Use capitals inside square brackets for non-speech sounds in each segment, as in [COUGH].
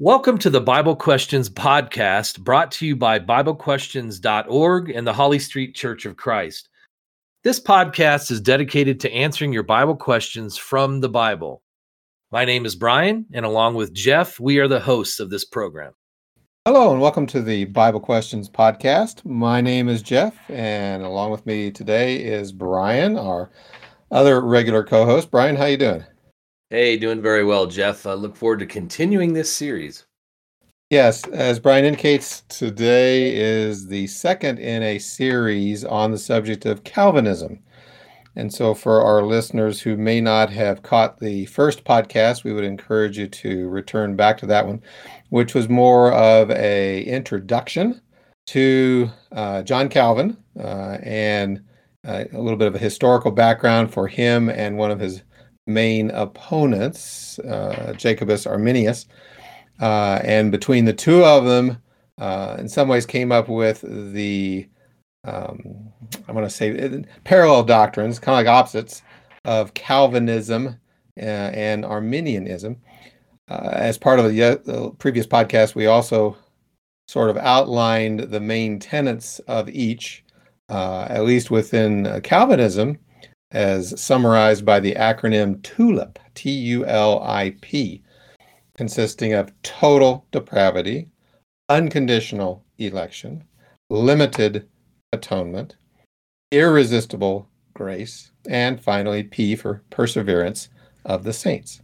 Welcome to the Bible Questions podcast brought to you by BibleQuestions.org and the Holly Street Church of Christ. This podcast is dedicated to answering your Bible questions from the Bible. My name is Brian, and along with Jeff, we are the hosts of this program. Hello, and welcome to the Bible Questions podcast. My name is Jeff, and along with me today is Brian, our other regular co-host. Brian, how you doing? Hey, doing very well, Jeff. I look forward to continuing this series. Yes, as Brian indicates, today is the second in a series on the subject of Calvinism. And so, for our listeners who may not have caught the first podcast, we would encourage you to return back to that one, which was more of a introduction to uh, John Calvin uh, and uh, a little bit of a historical background for him and one of his main opponents, uh, Jacobus Arminius. Uh, and between the two of them, uh, in some ways came up with the, um, I'm going to say, uh, parallel doctrines, kind of like opposites of Calvinism uh, and Arminianism. Uh, as part of the, the previous podcast, we also sort of outlined the main tenets of each, at least within Calvinism as summarized by the acronym TULIP, T U L I P, consisting of total depravity, unconditional election, limited atonement, irresistible grace, and finally P for perseverance of the saints.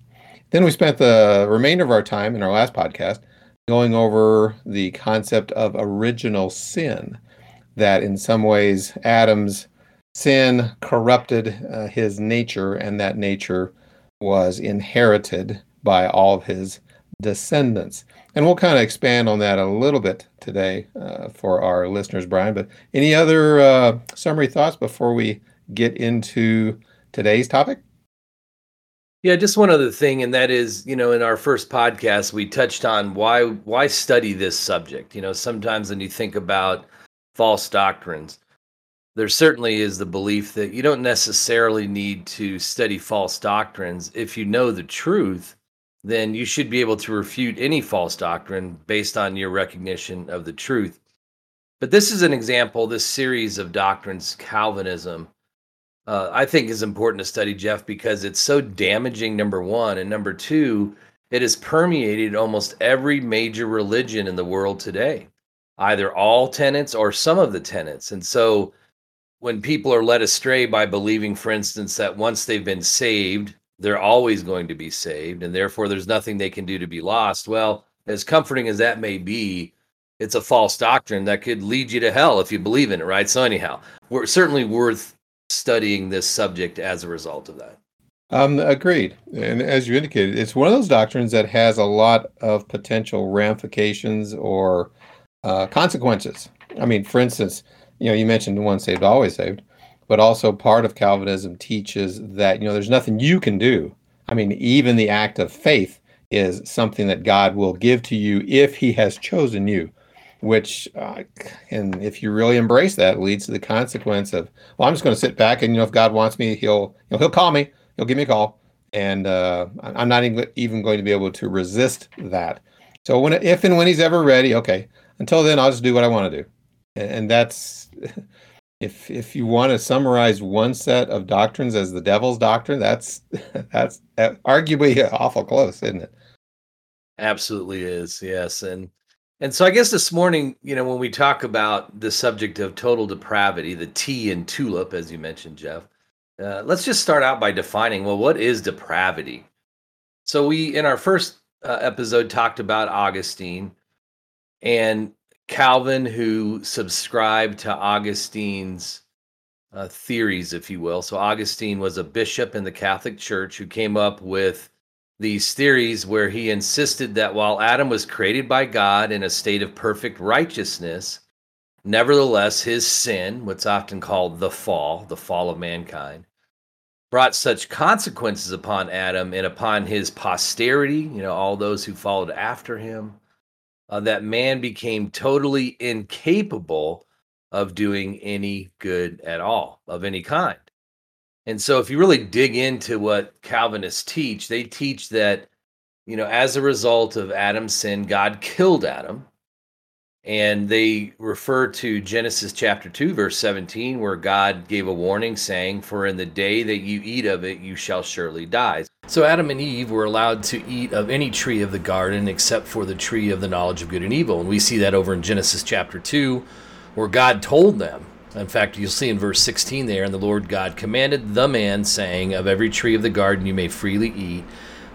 Then we spent the remainder of our time in our last podcast going over the concept of original sin, that in some ways Adam's sin corrupted uh, his nature, and that nature was inherited by all of his descendants. And we'll kind of expand on that a little bit today uh, for our listeners, Brian. But any other uh, summary thoughts before we get into today's topic? Yeah, just one other thing, and that is, you know, in our first podcast, we touched on why why study this subject. You know, sometimes when you think about false doctrines, there certainly is the belief that you don't necessarily need to study false doctrines. If you know the truth, then you should be able to refute any false doctrine based on your recognition of the truth. But this is an example, this series of doctrines, Calvinism, uh, I think is important to study, Jeff, because it's so damaging, number one. And number two, it has permeated almost every major religion in the world today, either all tenets or some of the tenets. And so, when people are led astray by believing, for instance, that once they've been saved, they're always going to be saved, and therefore there's nothing they can do to be lost. Well, as comforting as that may be, it's a false doctrine that could lead you to hell if you believe in it, right? So, anyhow, we're certainly worth studying this subject as a result of that. Um, agreed. And as you indicated, it's one of those doctrines that has a lot of potential ramifications or uh, consequences. I mean, for instance, you know, you mentioned once saved, always saved, but also part of Calvinism teaches that, you know, there's nothing you can do. I mean, even the act of faith is something that God will give to you if he has chosen you, which, uh, and if you really embrace that, leads to the consequence of, well, I'm just going to sit back and, you know, if God wants me, he'll, you know, he'll call me, he'll give me a call. And uh, I'm not even going to be able to resist that. So when, if and when he's ever ready, okay. Until then, I'll just do what I want to do and that's if if you want to summarize one set of doctrines as the devil's doctrine, that's [LAUGHS] that's arguably awful close, isn't it? Absolutely is, yes. And and so I guess this morning, you know, when we talk about the subject of total depravity, the T in tulip, as you mentioned, Jeff, uh, let's just start out by defining well, what is depravity? So we in our first uh, episode talked about Augustine, and Calvin, who subscribed to Augustine's uh, theories, if you will. So, Augustine was a bishop in the Catholic Church who came up with these theories where he insisted that while Adam was created by God in a state of perfect righteousness, nevertheless, his sin, what's often called the fall, the fall of mankind, brought such consequences upon Adam and upon his posterity, you know, all those who followed after him uh, that man became totally incapable of doing any good at all of any kind. And so, if you really dig into what Calvinists teach, they teach that you know, as a result of Adam's sin, God killed Adam. And they refer to Genesis chapter 2, verse 17, where God gave a warning saying, For in the day that you eat of it, you shall surely die. So Adam and Eve were allowed to eat of any tree of the garden except for the tree of the knowledge of good and evil. And we see that over in Genesis chapter 2, where God told them, in fact, you'll see in verse 16 there, and the Lord God commanded the man, saying, Of every tree of the garden you may freely eat,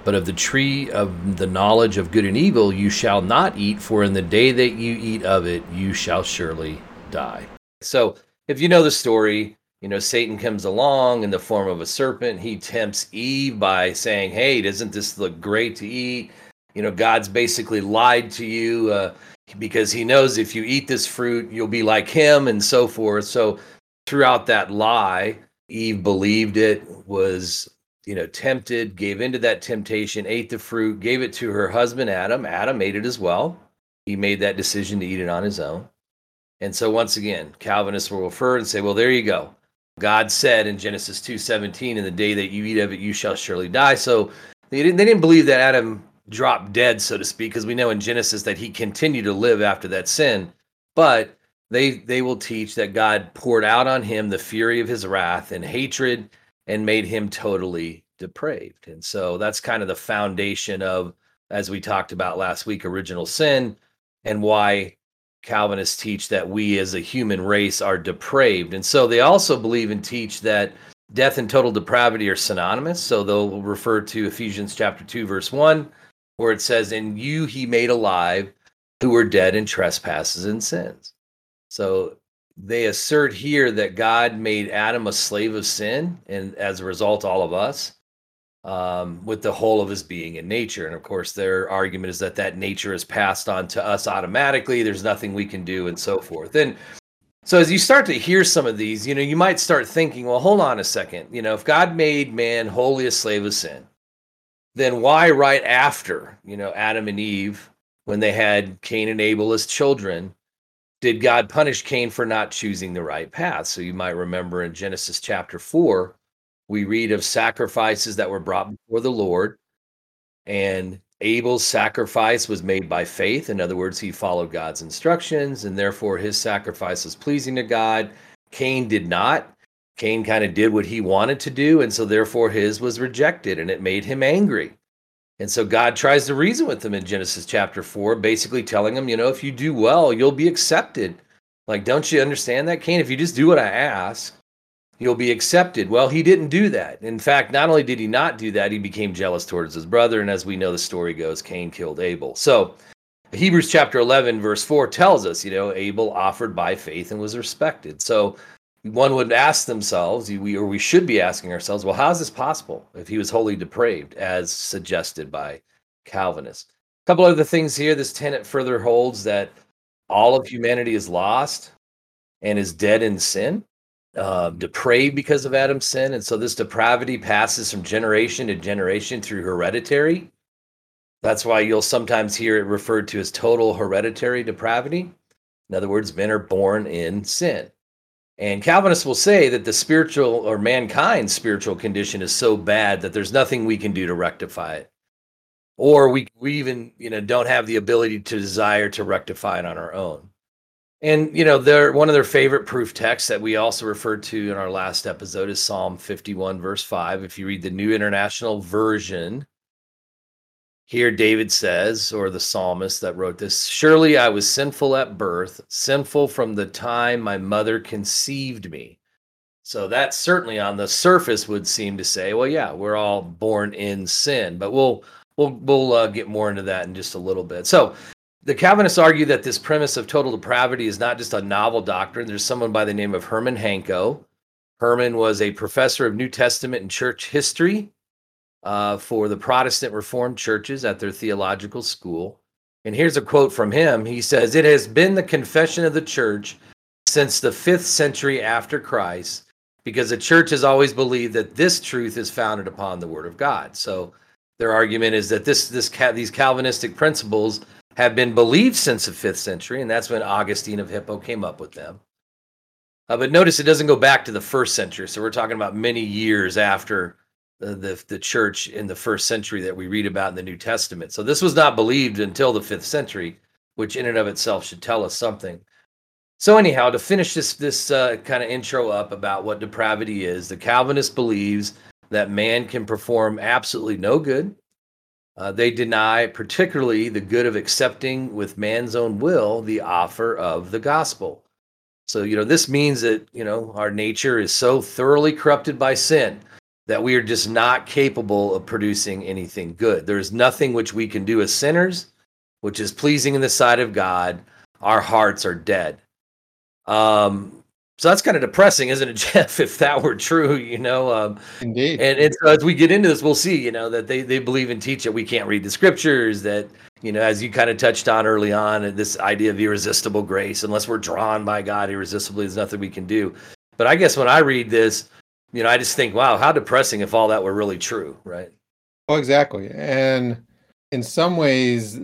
but of the tree of the knowledge of good and evil you shall not eat, for in the day that you eat of it you shall surely die. So, if you know the story, you know, Satan comes along in the form of a serpent. He tempts Eve by saying, Hey, doesn't this look great to eat? You know, God's basically lied to you. Uh, because he knows if you eat this fruit, you'll be like him and so forth. So throughout that lie, Eve believed it, was, you know, tempted, gave into that temptation, ate the fruit, gave it to her husband Adam. Adam ate it as well. He made that decision to eat it on his own. And so once again, Calvinists will refer and say, well, there you go. God said in Genesis 2:17, in the day that you eat of it, you shall surely die. So they didn't, they didn't believe that Adam dropped dead, so to speak, because we know in Genesis that he continued to live after that sin. But they they will teach that God poured out on him the fury of his wrath and hatred and made him totally depraved. And so that's kind of the foundation of, as we talked about last week, original sin and why Calvinists teach that we as a human race are depraved. And so they also believe and teach that death and total depravity are synonymous. So they'll refer to Ephesians chapter 2, verse 1, where it says, "In you he made alive who were dead in trespasses and sins." So they assert here that God made Adam a slave of sin, and as a result, all of us, um, with the whole of his being and nature. And of course, their argument is that that nature is passed on to us automatically. There's nothing we can do, and so forth. And so, as you start to hear some of these, you know, you might start thinking, well, hold on a second. You know, if God made man wholly a slave of sin, then why right after, you know, Adam and Eve, when they had Cain and Abel as children, did God punish Cain for not choosing the right path? So you might remember in Genesis chapter 4, we read of sacrifices that were brought before the Lord, and Abel's sacrifice was made by faith. In other words, he followed God's instructions, and therefore his sacrifice was pleasing to God. Cain did not. Cain kind of did what he wanted to do, and so therefore his was rejected, and it made him angry. And so God tries to reason with them in Genesis chapter 4, basically telling them, you know, if you do well, you'll be accepted. Like, don't you understand that, Cain? If you just do what I ask, you'll be accepted. Well, he didn't do that. In fact, not only did he not do that, he became jealous towards his brother. And as we know, the story goes, Cain killed Abel. So, Hebrews chapter 11, verse 4 tells us, you know, Abel offered by faith and was respected. So, one would ask themselves, we, or we should be asking ourselves, well, how is this possible if he was wholly depraved, as suggested by Calvinists? A couple other things here. This tenet further holds that all of humanity is lost and is dead in sin, uh, depraved because of Adam's sin. And so this depravity passes from generation to generation through hereditary. That's why you'll sometimes hear it referred to as total hereditary depravity. In other words, men are born in sin. And Calvinists will say that the spiritual or mankind's spiritual condition is so bad that there's nothing we can do to rectify it. Or we, we even, you know, don't have the ability to desire to rectify it on our own. And you know, their one of their favorite proof texts that we also referred to in our last episode is Psalm 51, verse 5. If you read the New International Version, here, David says, or the psalmist that wrote this Surely I was sinful at birth, sinful from the time my mother conceived me. So that certainly on the surface would seem to say, well, yeah, we're all born in sin, but we'll we'll we'll uh, get more into that in just a little bit. So the Calvinists argue that this premise of total depravity is not just a novel doctrine. There's someone by the name of Herman Hanko. Herman was a professor of New Testament and church history uh, for the Protestant Reformed churches at their theological school. And here's a quote from him. He says, It has been the confession of the church since the fifth century after Christ, because the church has always believed that this truth is founded upon the word of God. So their argument is that this, this these Calvinistic principles have been believed since the fifth century, and that's when Augustine of Hippo came up with them. Uh, but notice it doesn't go back to the first century. So we're talking about many years after the, the, church in the first century that we read about in the New Testament. So this was not believed until the fifth century, which in and of itself should tell us something. So anyhow, to finish this this uh, kind of intro up about what depravity is, the Calvinist believes that man can perform absolutely no good. Uh, they deny, particularly, the good of accepting with man's own will the offer of the gospel. So you know this means that you know our nature is so thoroughly corrupted by sin that we are just not capable of producing anything good. There is nothing which we can do as sinners, which is pleasing in the sight of God. Our hearts are dead. Um, so that's kind of depressing, isn't it, [LAUGHS] Jeff? If that were true, you know. Um, Indeed. And, and so as we get into this, we'll see, you know, that they they believe and teach that we can't read the scriptures. That you know, as you kind of touched on early on, this idea of irresistible grace, unless we're drawn by God irresistibly, there's nothing we can do. But I guess when I read this, you know, I just think, wow, how depressing if all that were really true, right? Oh, exactly. And in some ways,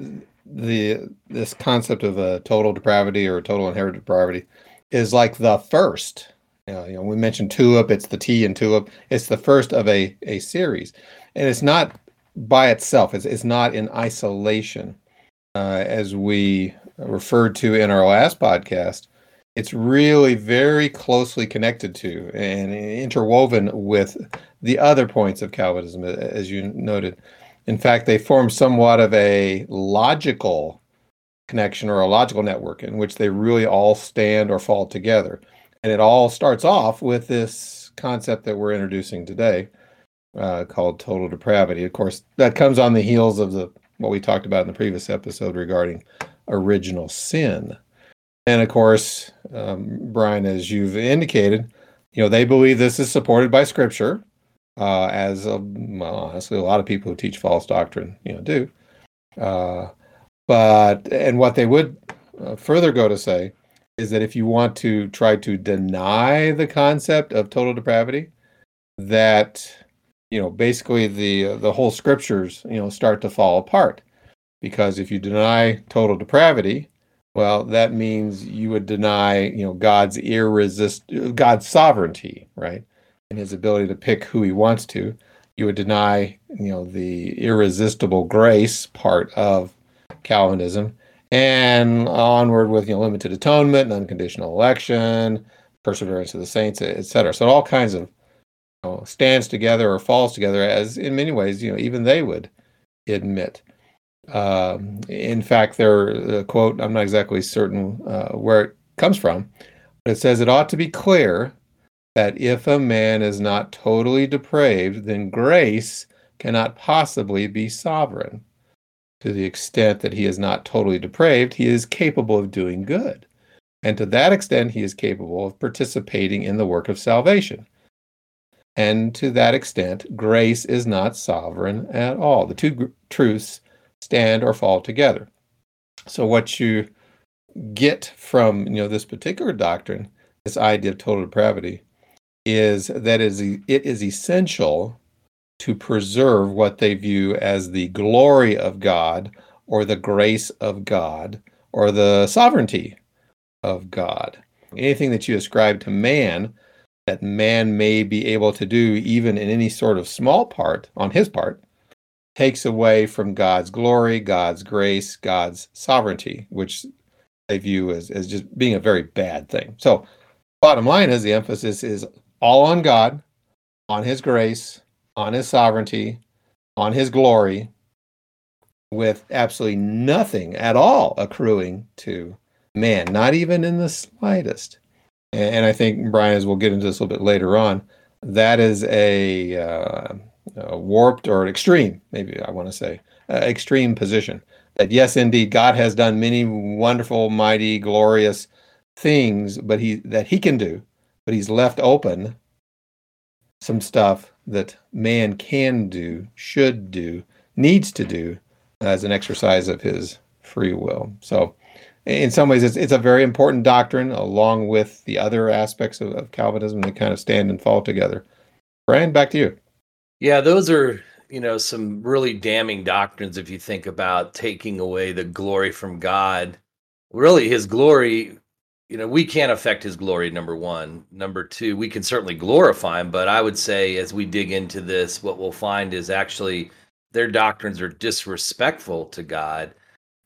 the this concept of a total depravity or total inherited depravity is like the first. You know, you know, we mentioned tulip. It's the T in tulip. It's the first of a a series, and it's not by itself. It's it's not in isolation, uh, as we referred to in our last podcast. It's really very closely connected to and interwoven with the other points of Calvinism, as you noted. In fact, they form somewhat of a logical connection or a logical network in which they really all stand or fall together. And it all starts off with this concept that we're introducing today uh, called total depravity. Of course, that comes on the heels of the what we talked about in the previous episode regarding original sin. And of course, um, Brian, as you've indicated, you know they believe this is supported by Scripture, uh, as a, well, honestly, a lot of people who teach false doctrine, you know, do. Uh, but and what they would uh, further go to say is that if you want to try to deny the concept of total depravity, that you know basically the the whole scriptures you know start to fall apart because if you deny total depravity well that means you would deny you know god's irresist god's sovereignty right and his ability to pick who he wants to you would deny you know the irresistible grace part of Calvinism, and onward with you know limited atonement, unconditional election, perseverance of the saints, etc. So all kinds of you know, stands together or falls together, as in many ways you know even they would admit. Um, in fact, their quote I'm not exactly certain uh, where it comes from, but it says it ought to be clear that if a man is not totally depraved, then grace cannot possibly be sovereign to the extent that he is not totally depraved, he is capable of doing good. And to that extent, he is capable of participating in the work of salvation. And to that extent, grace is not sovereign at all. The two gr- truths stand or fall together. So what you get from you know this particular doctrine, this idea of total depravity, is that is it is essential to preserve what they view as the glory of God or the grace of God or the sovereignty of God. Anything that you ascribe to man that man may be able to do, even in any sort of small part on his part, takes away from God's glory, God's grace, God's sovereignty, which they view as, as just being a very bad thing. So, bottom line is the emphasis is all on God, on his grace, on his sovereignty, on his glory, with absolutely nothing at all accruing to man, not even in the slightest. And I think, Brian, as we'll get into this a little bit later on, that is a, uh, a warped or extreme, maybe I want to say, uh, extreme position. That yes, indeed, God has done many wonderful, mighty, glorious things, but he that he can do, but he's left open some stuff that man can do, should do, needs to do as an exercise of his free will. So, in some ways, it's, it's a very important doctrine along with the other aspects of, of Calvinism that kind of stand and fall together. Brian, back to you. Yeah, those are you know some really damning doctrines if you think about taking away the glory from God. Really, His glory you know, we can't affect his glory, number one. Number two, we can certainly glorify him, but I would say as we dig into this, what we'll find is actually their doctrines are disrespectful to God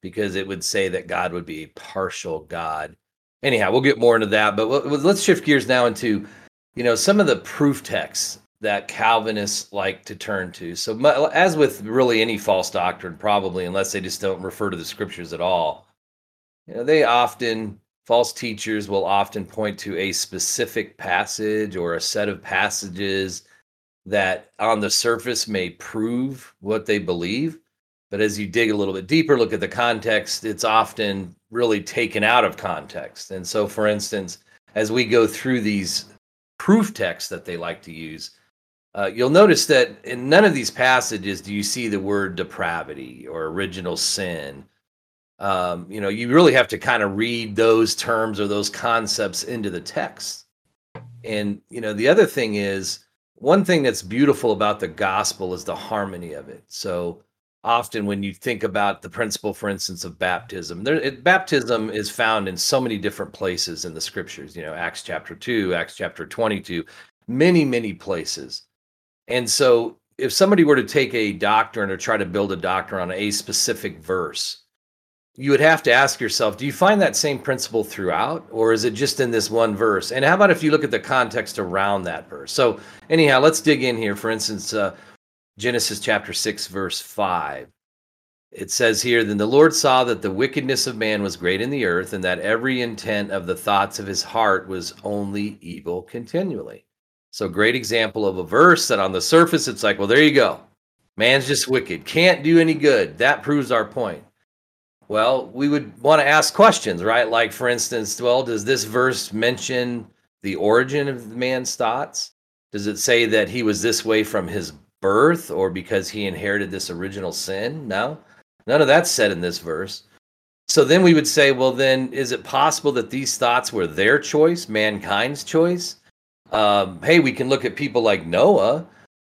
because it would say that God would be a partial God. Anyhow, we'll get more into that, but let's shift gears now into, you know, some of the proof texts that Calvinists like to turn to. So, as with really any false doctrine, probably, unless they just don't refer to the scriptures at all, you know, they often false teachers will often point to a specific passage or a set of passages that on the surface may prove what they believe but as you dig a little bit deeper look at the context it's often really taken out of context and so for instance as we go through these proof texts that they like to use uh, you'll notice that in none of these passages do you see the word depravity or original sin um, you know, you really have to kind of read those terms or those concepts into the text. And, you know, the other thing is one thing that's beautiful about the gospel is the harmony of it. So often when you think about the principle, for instance, of baptism, there, it, baptism is found in so many different places in the scriptures, you know, Acts chapter 2, Acts chapter 22, many, many places. And so if somebody were to take a doctrine or try to build a doctrine on a specific verse, you would have to ask yourself do you find that same principle throughout? Or is it just in this one verse? And how about if you look at the context around that verse? So anyhow let's dig in here. For instance uh, genesis chapter 6 verse 5 it says here then the lord saw that the wickedness of man was great in the earth and that every intent of the thoughts of his heart was only evil continually so great example of a verse that on the surface it's like well there you go man's just wicked can't do any good that proves our point well, we would want to ask questions, right? Like, for instance, well, does this verse mention the origin of man's thoughts? Does it say that he was this way from his birth or because he inherited this original sin? No, none of that's said in this verse. So then we would say, well, then is it possible that these thoughts were their choice, mankind's choice? Um, hey, we can look at people like Noah,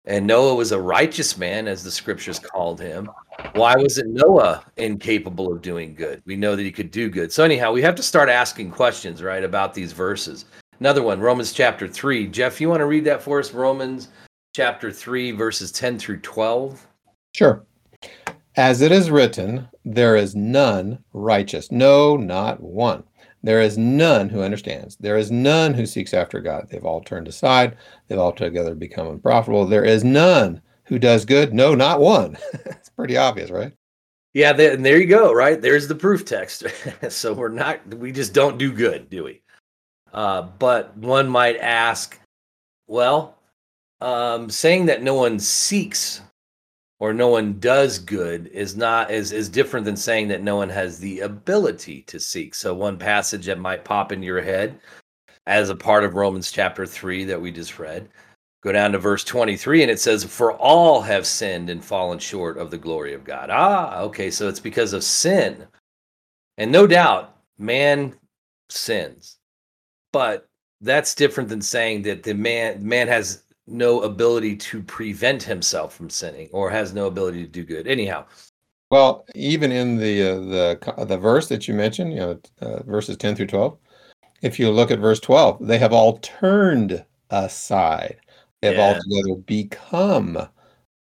and Noah was a righteous man, as the scriptures called him. Why wasn't Noah incapable of doing good? We know that he could do good. So, anyhow, we have to start asking questions, right, about these verses. Another one, Romans chapter 3. Jeff, you want to read that for us? Romans chapter 3, verses 10 through 12. Sure. As it is written, there is none righteous, no, not one. There is none who understands. There is none who seeks after God. They've all turned aside. They've all together become unprofitable. There is none who does good. No, not one. [LAUGHS] it's pretty obvious, right? Yeah, and there you go, right? There's the proof text. [LAUGHS] so we're not, we just don't do good, do we? Uh, but one might ask, well, um, saying that no one seeks or no one does good is not is is different than saying that no one has the ability to seek. So one passage that might pop in your head as a part of Romans chapter 3 that we just read. Go down to verse 23 and it says for all have sinned and fallen short of the glory of God. Ah, okay, so it's because of sin. And no doubt man sins. But that's different than saying that the man man has no ability to prevent himself from sinning or has no ability to do good. Anyhow. Well, even in the uh, the the verse that you mentioned, you know, uh, verses 10 through 12, if you look at verse 12, they have all turned aside. They have yeah. altogether become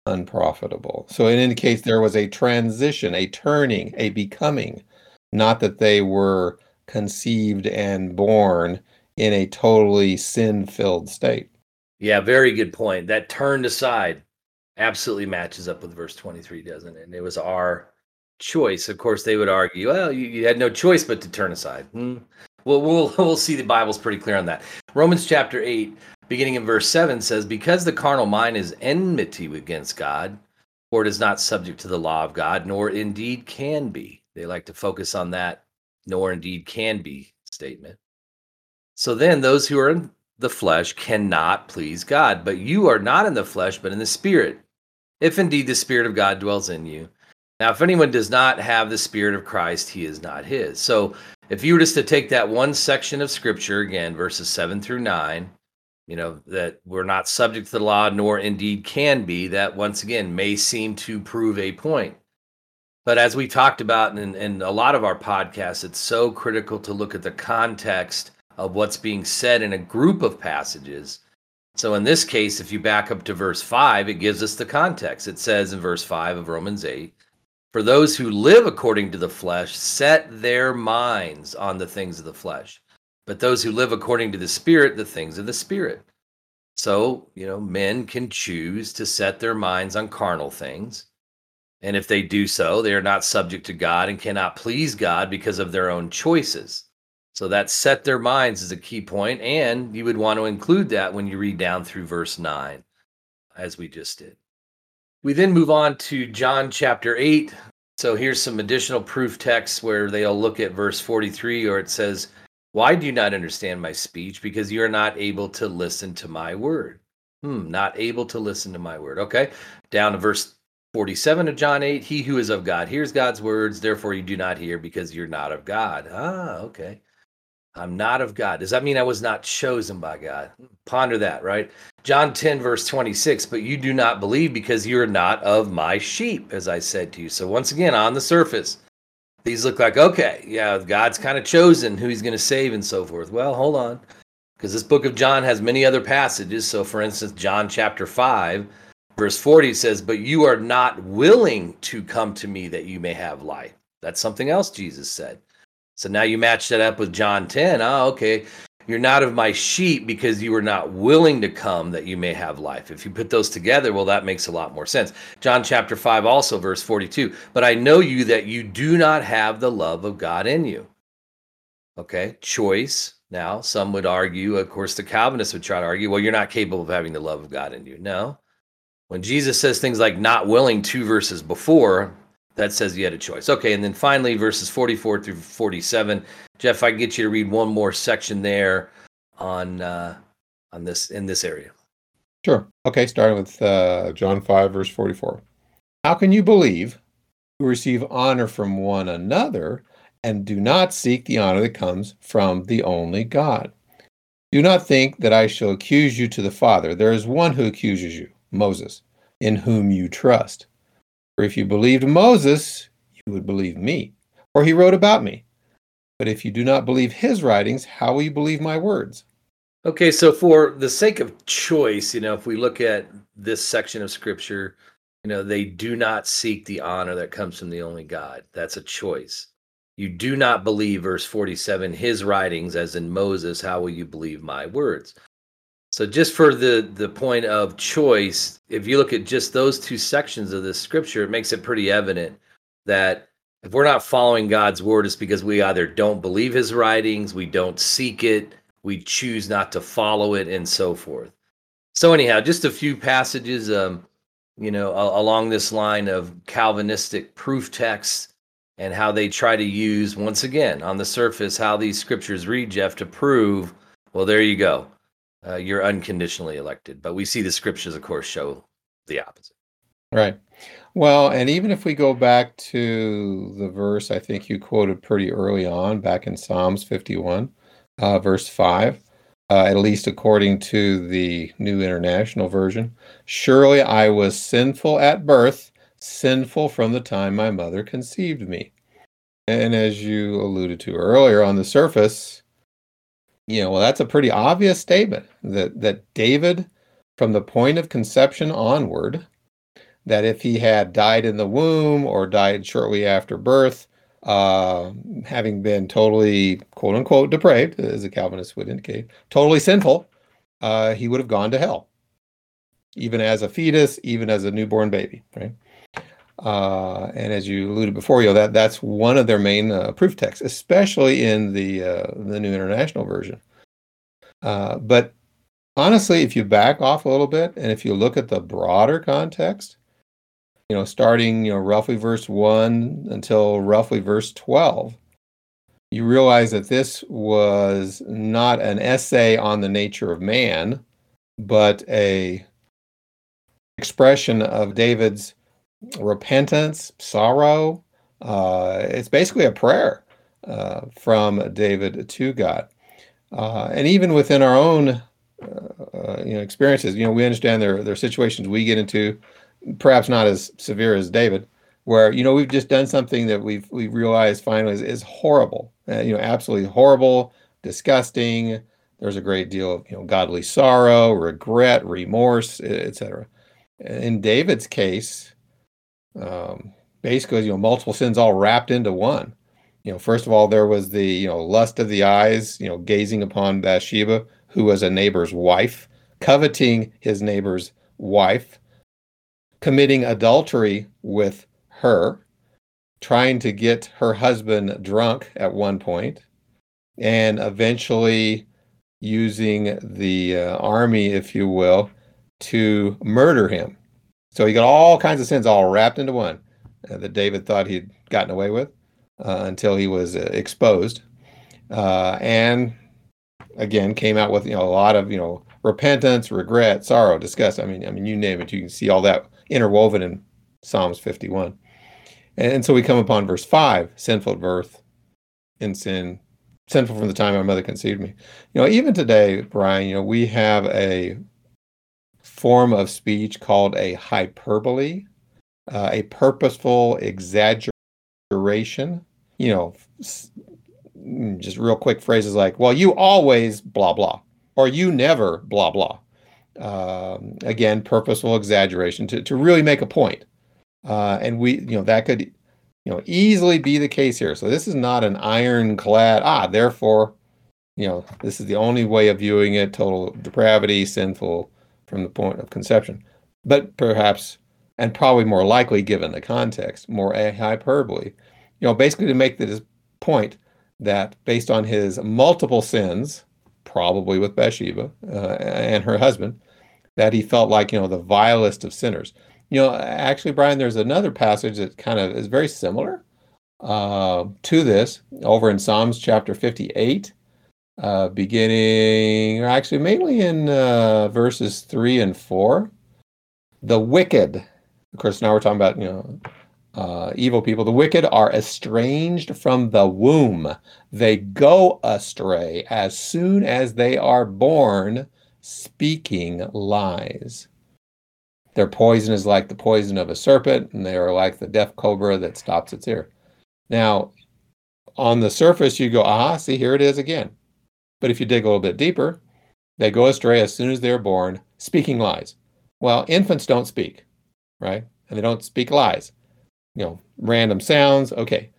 unprofitable. So it indicates there was a transition, a turning, a becoming, not that they were conceived and born in a totally sin-filled state. Yeah, very good point. That turned aside absolutely matches up with verse 23, doesn't it? And it was our choice. Of course, they would argue, well, you, you had no choice but to turn aside. Hmm. Well, we'll [LAUGHS] we'll see the Bible's pretty clear on that. Romans chapter 8, beginning in verse 7 says, Because the carnal mind is enmity against God, for it is not subject to the law of God, nor indeed can be. They like to focus on that, nor indeed can be statement. So then those who are the flesh cannot please God. But you are not in the flesh, but in the Spirit, if indeed the Spirit of God dwells in you. Now, if anyone does not have the Spirit of Christ, he is not his. So, if you were just to take that one section of Scripture, again, verses 7 through 9, you know, that we're not subject to the law, nor indeed can be, that once again may seem to prove a point. But as we talked about in, in a lot of our podcasts, it's so critical to look at the context of what's being said in a group of passages. So in this case, if you back up to verse 5, it gives us the context. It says in verse 5 of Romans 8, For those who live according to the flesh set their minds on the things of the flesh, but those who live according to the Spirit, the things of the Spirit. So, you know, men can choose to set their minds on carnal things. And if they do so, they are not subject to God and cannot please God because of their own choices. So that set their minds is a key point, and you would want to include that when you read down through verse 9, as we just did. We then move on to John chapter 8. So here's some additional proof texts where they'll look at verse 43, or it says, Why do you not understand my speech? Because you are not able to listen to my word. Hmm, not able to listen to my word. Okay. Down to verse 47 of John 8, he who is of God hears God's words, therefore you do not hear because you're not of God. Ah, okay. I'm not of God. Does that mean I was not chosen by God? Ponder that, right? John 10, verse 26, but you do not believe because you're not of my sheep, as I said to you. So, once again, on the surface, these look like, okay, yeah, God's kind of chosen who he's going to save and so forth. Well, hold on, because this book of John has many other passages. So, for instance, John chapter 5, verse 40 says, But you are not willing to come to me that you may have life. That's something else Jesus said. So now you match that up with John 10. Oh, okay. You're not of my sheep because you were not willing to come that you may have life. If you put those together, well, that makes a lot more sense. John chapter 5, also verse 42. But I know you that you do not have the love of God in you. Okay, choice. Now, some would argue, of course, the Calvinists would try to argue, well, you're not capable of having the love of God in you. No. When Jesus says things like not willing two verses before, that says you had a choice. Okay, and then finally, verses 44 through 47. Jeff, I can get you to read one more section there on uh, on this in this area. Sure. Okay, starting with uh, John 5, verse 44. How can you believe who receive honor from one another and do not seek the honor that comes from the only God? Do not think that I shall accuse you to the Father. There is one who accuses you, Moses, in whom you trust. For if you believed Moses, you would believe me, for he wrote about me. But if you do not believe his writings, how will you believe my words? Okay, so for the sake of choice, you know, if we look at this section of scripture, you know, they do not seek the honor that comes from the only God. That's a choice. You do not believe, verse 47, his writings, as in Moses, how will you believe my words? So just for the the point of choice, if you look at just those two sections of this scripture, it makes it pretty evident that if we're not following God's word, it's because we either don't believe his writings, we don't seek it, we choose not to follow it, and so forth. So anyhow, just a few passages, um, you know, along this line of Calvinistic proof texts and how they try to use once again on the surface how these scriptures read, Jeff, to prove. Well, there you go uh, you're unconditionally elected. But we see the scriptures, of course, show the opposite. Right. Well, and even if we go back to the verse I think you quoted pretty early on, back in Psalms 51, uh, verse 5, uh, at least according to the New International Version, surely I was sinful at birth, sinful from the time my mother conceived me. And as you alluded to earlier, on the surface, you know, well, that's a pretty obvious statement that that David, from the point of conception onward, that if he had died in the womb or died shortly after birth, uh, having been totally quote unquote depraved, as a Calvinist would indicate, totally sinful, uh, he would have gone to hell, even as a fetus, even as a newborn baby, right? Uh, and as you alluded before, you know that that's one of their main uh, proof texts, especially in the uh, the New International Version. Uh, but honestly, if you back off a little bit and if you look at the broader context, you know, starting you know roughly verse one until roughly verse twelve, you realize that this was not an essay on the nature of man, but a expression of David's repentance, sorrow. Uh, it's basically a prayer uh, from David to God. Uh, and even within our own uh, uh, you know experiences, you know, we understand there, there are situations we get into, perhaps not as severe as David, where you know we've just done something that we've we realized finally is, is horrible, uh, you know, absolutely horrible, disgusting. There's a great deal of you know godly sorrow, regret, remorse, etc. In David's case, um, basically, you know, multiple sins all wrapped into one. You know, first of all, there was the you know lust of the eyes, you know, gazing upon Bathsheba, who was a neighbor's wife, coveting his neighbor's wife, committing adultery with her, trying to get her husband drunk at one point, and eventually using the uh, army, if you will, to murder him. So he got all kinds of sins all wrapped into one uh, that David thought he'd gotten away with uh, until he was uh, exposed. Uh, and again, came out with you know a lot of you know repentance, regret, sorrow, disgust. I mean, I mean, you name it, you can see all that interwoven in Psalms 51. And, and so we come upon verse five: sinful at birth, in sin, sinful from the time my mother conceived me. You know, even today, Brian, you know, we have a form of speech called a hyperbole, uh, a purposeful exaggeration. You know, mm, just real quick phrases like, well, you always blah, blah, or you never blah, blah. Um, again, purposeful exaggeration to, to really make a point. Uh, and we, you know, that could you know, easily be the case here. So this is not an ironclad, ah, therefore, you know, this is the only way of viewing it, total depravity, sinful from the point of conception. But perhaps, and probably more likely given the context, more a hyperbole. You know, basically to make this point that based on his multiple sins, probably with Bathsheba uh, and her husband, that he felt like, you know, the vilest of sinners. You know, actually, Brian, there's another passage that kind of is very similar uh, to this over in Psalms chapter 58, uh, beginning, actually, mainly in uh, verses 3 and 4. The wicked, of course, now we're talking about, you know, uh, evil people. The wicked are estranged from the womb. They go astray as soon as they are born, speaking lies. Their poison is like the poison of a serpent, and they are like the deaf cobra that stops its ear. Now, on the surface, you go, aha, see, here it is again. But if you dig a little bit deeper, they go astray as soon as they're born, speaking lies. Well, infants don't speak, right? And they don't speak lies. You know, random sounds. Okay.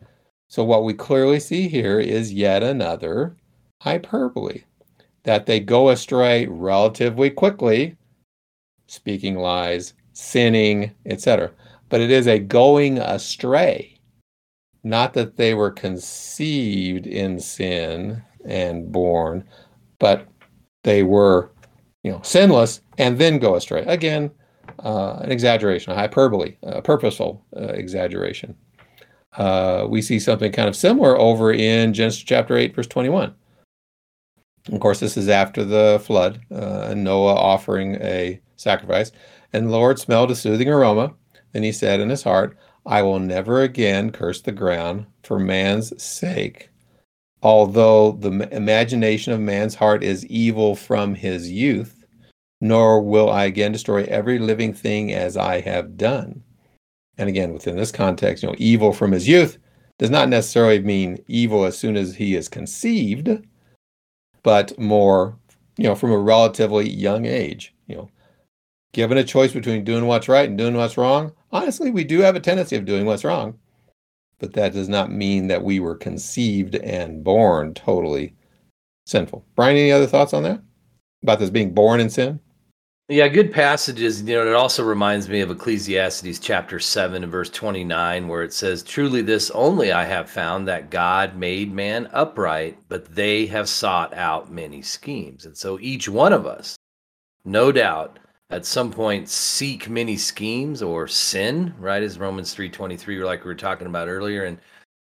So what we clearly see here is yet another hyperbole that they go astray relatively quickly speaking lies, sinning, etc. But it is a going astray, not that they were conceived in sin and born, but they were, you know, sinless and then go astray. Again, uh, an exaggeration, a hyperbole, a purposeful uh, exaggeration. Uh, we see something kind of similar over in Genesis chapter 8, verse 21. Of course, this is after the flood, uh, and Noah offering a sacrifice. And the Lord smelled a soothing aroma. Then he said in his heart, I will never again curse the ground for man's sake. Although the imagination of man's heart is evil from his youth, nor will I again destroy every living thing as I have done. And again, within this context, you know, evil from his youth does not necessarily mean evil as soon as he is conceived, but more, you know, from a relatively young age. You know, given a choice between doing what's right and doing what's wrong, honestly, we do have a tendency of doing what's wrong. But that does not mean that we were conceived and born totally sinful. Brian, any other thoughts on that? About this being born in sin? Yeah, good passages. You know, it also reminds me of Ecclesiastes chapter 7 and verse 29, where it says, Truly this only I have found that God made man upright, but they have sought out many schemes. And so each one of us, no doubt, at some point seek many schemes or sin, right? As Romans 3:23 like we were talking about earlier and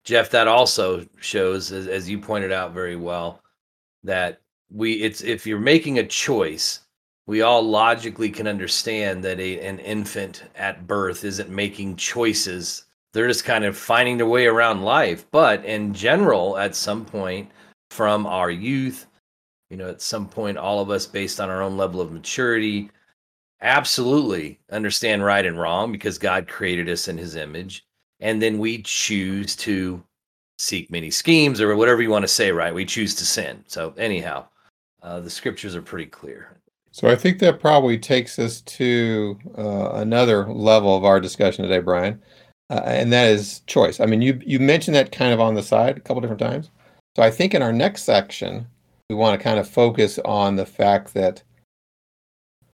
Jeff that also shows as, as you pointed out very well that we it's if you're making a choice, we all logically can understand that a, an infant at birth isn't making choices. They're just kind of finding their way around life, but in general at some point from our youth, you know, at some point all of us based on our own level of maturity, absolutely understand right and wrong because God created us in his image. and then we choose to seek many schemes or whatever you want to say, right? We choose to sin. So, anyhow, uh, the scriptures are pretty clear. So, I think that probably takes us to uh, another level of our discussion today, Brian, uh, and that is choice. I mean, you you mentioned that kind of on the side a couple different times. So, I think in our next section, we want to kind of focus on the fact that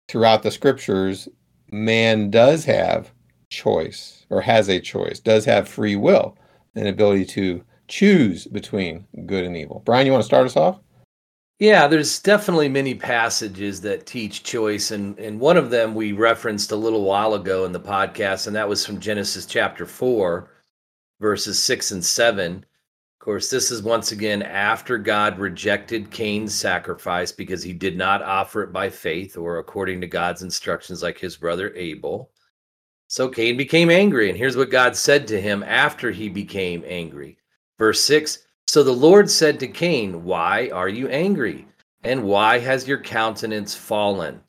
throughout the scriptures, man does have choice or has a choice, does have free will, an ability to choose between good and evil. Brian, you want to start us off? Yeah, there's definitely many passages that teach choice, and and one of them we referenced a little while ago in the podcast, and that was from Genesis chapter four, verses six and seven. Of course, this is once again after God rejected Cain's sacrifice because he did not offer it by faith or according to God's instructions, like his brother Abel. So Cain became angry, and here's what God said to him after he became angry. Verse 6 So the Lord said to Cain, Why are you angry? And why has your countenance fallen?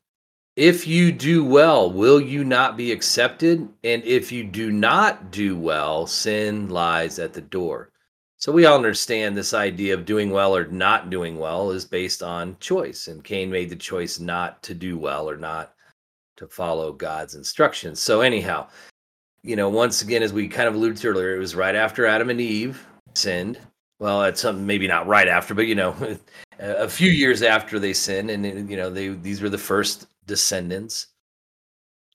If you do well, will you not be accepted? And if you do not do well, sin lies at the door. So we all understand this idea of doing well or not doing well is based on choice. And Cain made the choice not to do well or not to follow God's instructions. So, anyhow, you know, once again, as we kind of alluded to earlier, it was right after Adam and Eve sinned. Well, it's something maybe not right after, but you know, [LAUGHS] a few years after they sinned, and you know, they these were the first descendants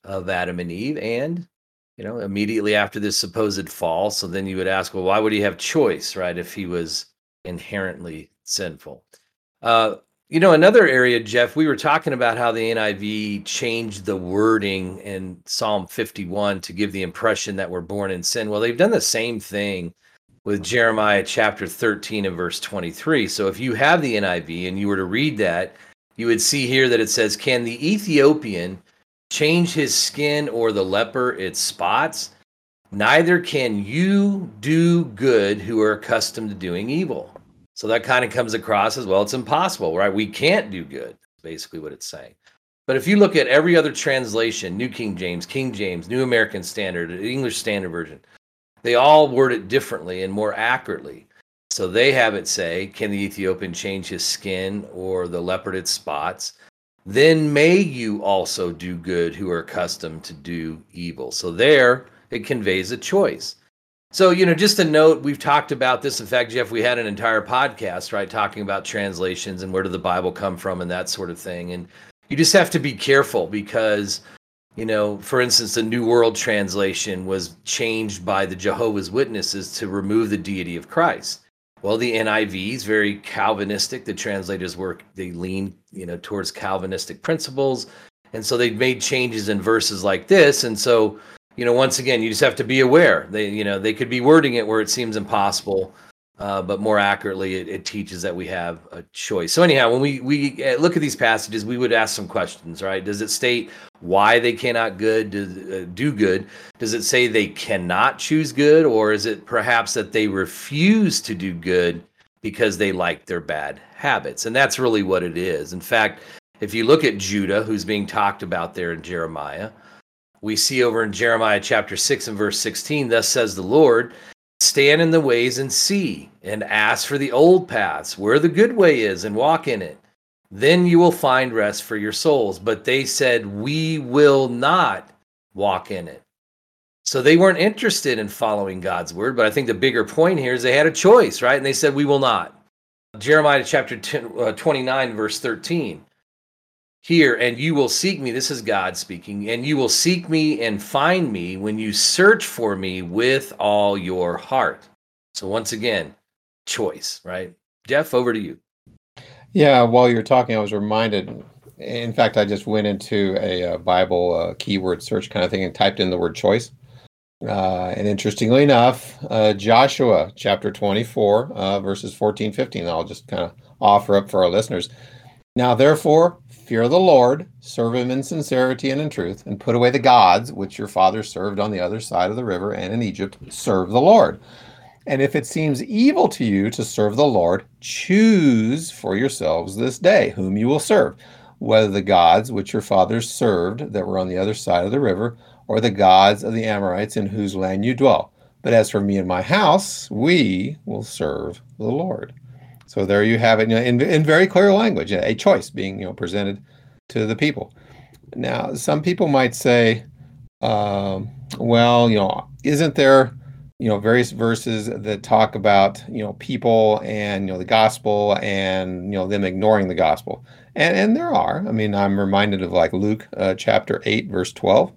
of Adam and Eve, and you know, immediately after this supposed fall. So then you would ask, well, why would he have choice, right? If he was inherently sinful. Uh, you know, another area, Jeff, we were talking about how the NIV changed the wording in Psalm 51 to give the impression that we're born in sin. Well, they've done the same thing with Jeremiah chapter 13 and verse 23. So if you have the NIV and you were to read that, you would see here that it says, Can the Ethiopian change his skin or the leper its spots? Neither can you do good who are accustomed to doing evil. So that kind of comes across as well, it's impossible, right? We can't do good, basically what it's saying. But if you look at every other translation, New King James, King James, New American Standard, English Standard Version, they all word it differently and more accurately. So they have it say, Can the Ethiopian change his skin or the leopard its spots? Then may you also do good who are accustomed to do evil. So there it conveys a choice. So, you know, just a note, we've talked about this. In fact, Jeff, we had an entire podcast, right, talking about translations and where did the Bible come from and that sort of thing. And you just have to be careful because you know, for instance, the New World Translation was changed by the Jehovah's Witnesses to remove the deity of Christ. Well, the NIV is very Calvinistic. The translators work, they lean, you know, towards Calvinistic principles. And so they've made changes in verses like this. And so, you know, once again, you just have to be aware. They, you know, they could be wording it where it seems impossible uh, but more accurately, it, it, teaches that we have a choice. So anyhow, when we we uh, look at these passages, we would ask some questions, right? Does it state why they cannot good do, uh, do good? Does it say they cannot choose good, or is it perhaps that they refuse to do good because they like their bad habits? And that's really what it is. In fact, if you look at Judah, who's being talked about there in Jeremiah, we see over in Jeremiah chapter 6 and verse 16, thus says the Lord, stand in the ways and see, and ask for the old paths, where the good way is, and walk in it. Then you will find rest for your souls. But they said, We will not walk in it. So they weren't interested in following God's word. But I think the bigger point here is they had a choice, right? And they said, We will not. Jeremiah chapter 10, uh, 29, verse 13 here and you will seek me this is god speaking and you will seek me and find me when you search for me with all your heart. So once again choice right? Jeff over to you. Yeah while you're talking i was reminded in fact i just went into a, a uh, bible uh, keyword search kind of thing and typed in the word choice. Uh, and interestingly enough uh, joshua chapter 24 uh, verses 14 15 i'll just kind of offer up for our listeners. Now therefore Fear the Lord, serve him in sincerity and in truth, and put away the gods which your fathers served on the other side of the river and in Egypt. Serve the Lord. And if it seems evil to you to serve the Lord, choose for yourselves this day whom you will serve, whether the gods which your fathers served that were on the other side of the river, or the gods of the Amorites in whose land you dwell. But as for me and my house, we will serve the Lord. So there you have it you know, in, in very clear language, a choice being you know presented to the people. Now, some people might say, um, well, you know, isn't there you know various verses that talk about you know people and you know the gospel and you know them ignoring the gospel? And and there are. I mean i'm reminded of like luke uh, chapter 8 verse 12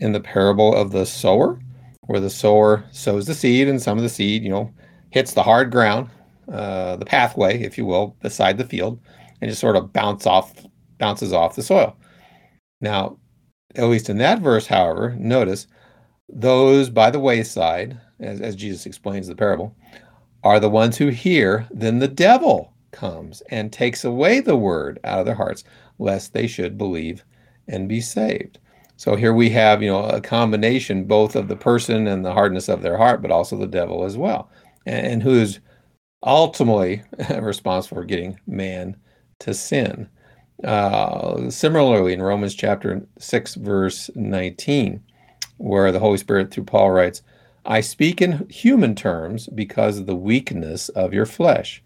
in the parable of the sower where the sower sows the seed and some of the seed you know hits the hard ground uh, the pathway if you will beside the field and just sort of bounce off bounces off the soil now at least in that verse however notice those by the wayside, as, as Jesus explains the parable, are the ones who hear. Then the devil comes and takes away the word out of their hearts, lest they should believe and be saved. So here we have, you know, a combination both of the person and the hardness of their heart, but also the devil as well, and, and who is ultimately [LAUGHS] responsible for getting man to sin. Uh, similarly, in Romans chapter 6, verse 19, where the Holy Spirit through Paul writes, I speak in human terms because of the weakness of your flesh.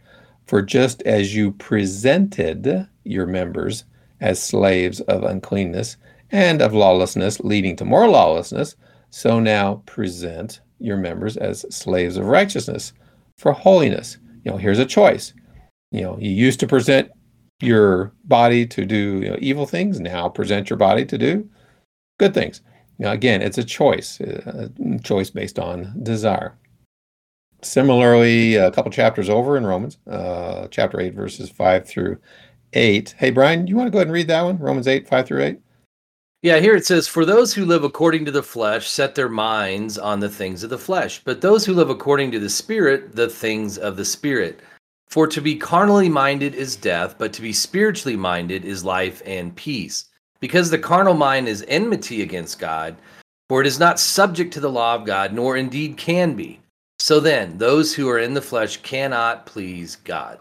For just as you presented your members as slaves of uncleanness and of lawlessness, leading to more lawlessness, so now present your members as slaves of righteousness for holiness. You know, here's a choice. You know, you used to present your body to do you know, evil things. Now present your body to do good things. Now, again, it's a choice, a choice based on desire. Similarly, a couple chapters over in Romans, uh, chapter 8, verses 5 through 8. Hey, Brian, you want to go ahead and read that one? Romans 8, 5 through 8? Yeah, here it says, For those who live according to the flesh set their minds on the things of the flesh, but those who live according to the Spirit, the things of the Spirit. For to be carnally minded is death, but to be spiritually minded is life and peace. Because the carnal mind is enmity against God, for it is not subject to the law of God, nor indeed can be. So then, those who are in the flesh cannot please God.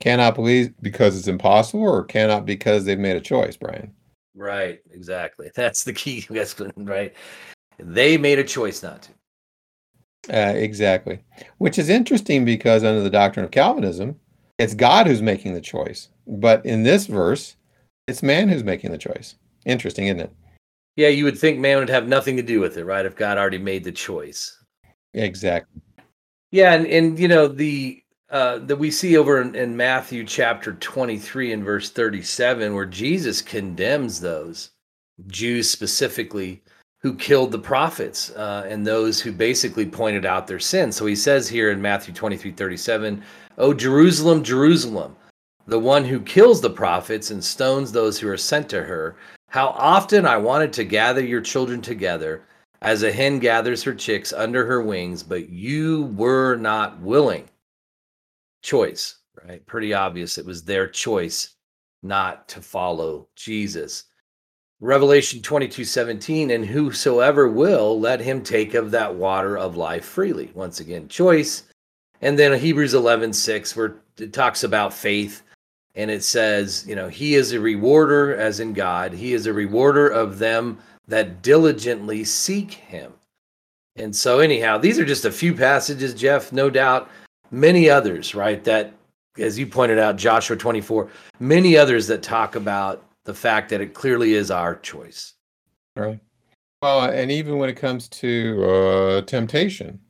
Cannot please because it's impossible, or cannot because they've made a choice, Brian? Right, exactly. [LAUGHS] That's the key. [LAUGHS] That's right. They made a choice not to. Uh, exactly. Which is interesting because under the doctrine of Calvinism, it's God who's making the choice. But in this verse, it's man who's making the choice. Interesting, isn't it? Yeah, you would think man would have nothing to do with it, right? If God already made the choice. Exactly. Yeah, and and you know the uh, that we see over in, in Matthew chapter 23 and verse 37, where Jesus condemns those Jews specifically who killed the prophets uh, and those who basically pointed out their sin. So he says here in Matthew 23 37, Oh, Jerusalem, Jerusalem, the one who kills the prophets and stones those who are sent to her. How often I wanted to gather your children together as a hen gathers her chicks under her wings, but you were not willing. Choice, right? Pretty obvious. It was their choice not to follow Jesus. Revelation 22 17, and whosoever will, let him take of that water of life freely. Once again, choice. And then Hebrews 11 6, where it talks about faith and it says, you know, he is a rewarder, as in God, he is a rewarder of them that diligently seek him. And so, anyhow, these are just a few passages, Jeff, no doubt, many others, right? That, as you pointed out, Joshua 24, many others that talk about the fact that it clearly is our choice. Right. Well, and even when it comes to uh, temptation,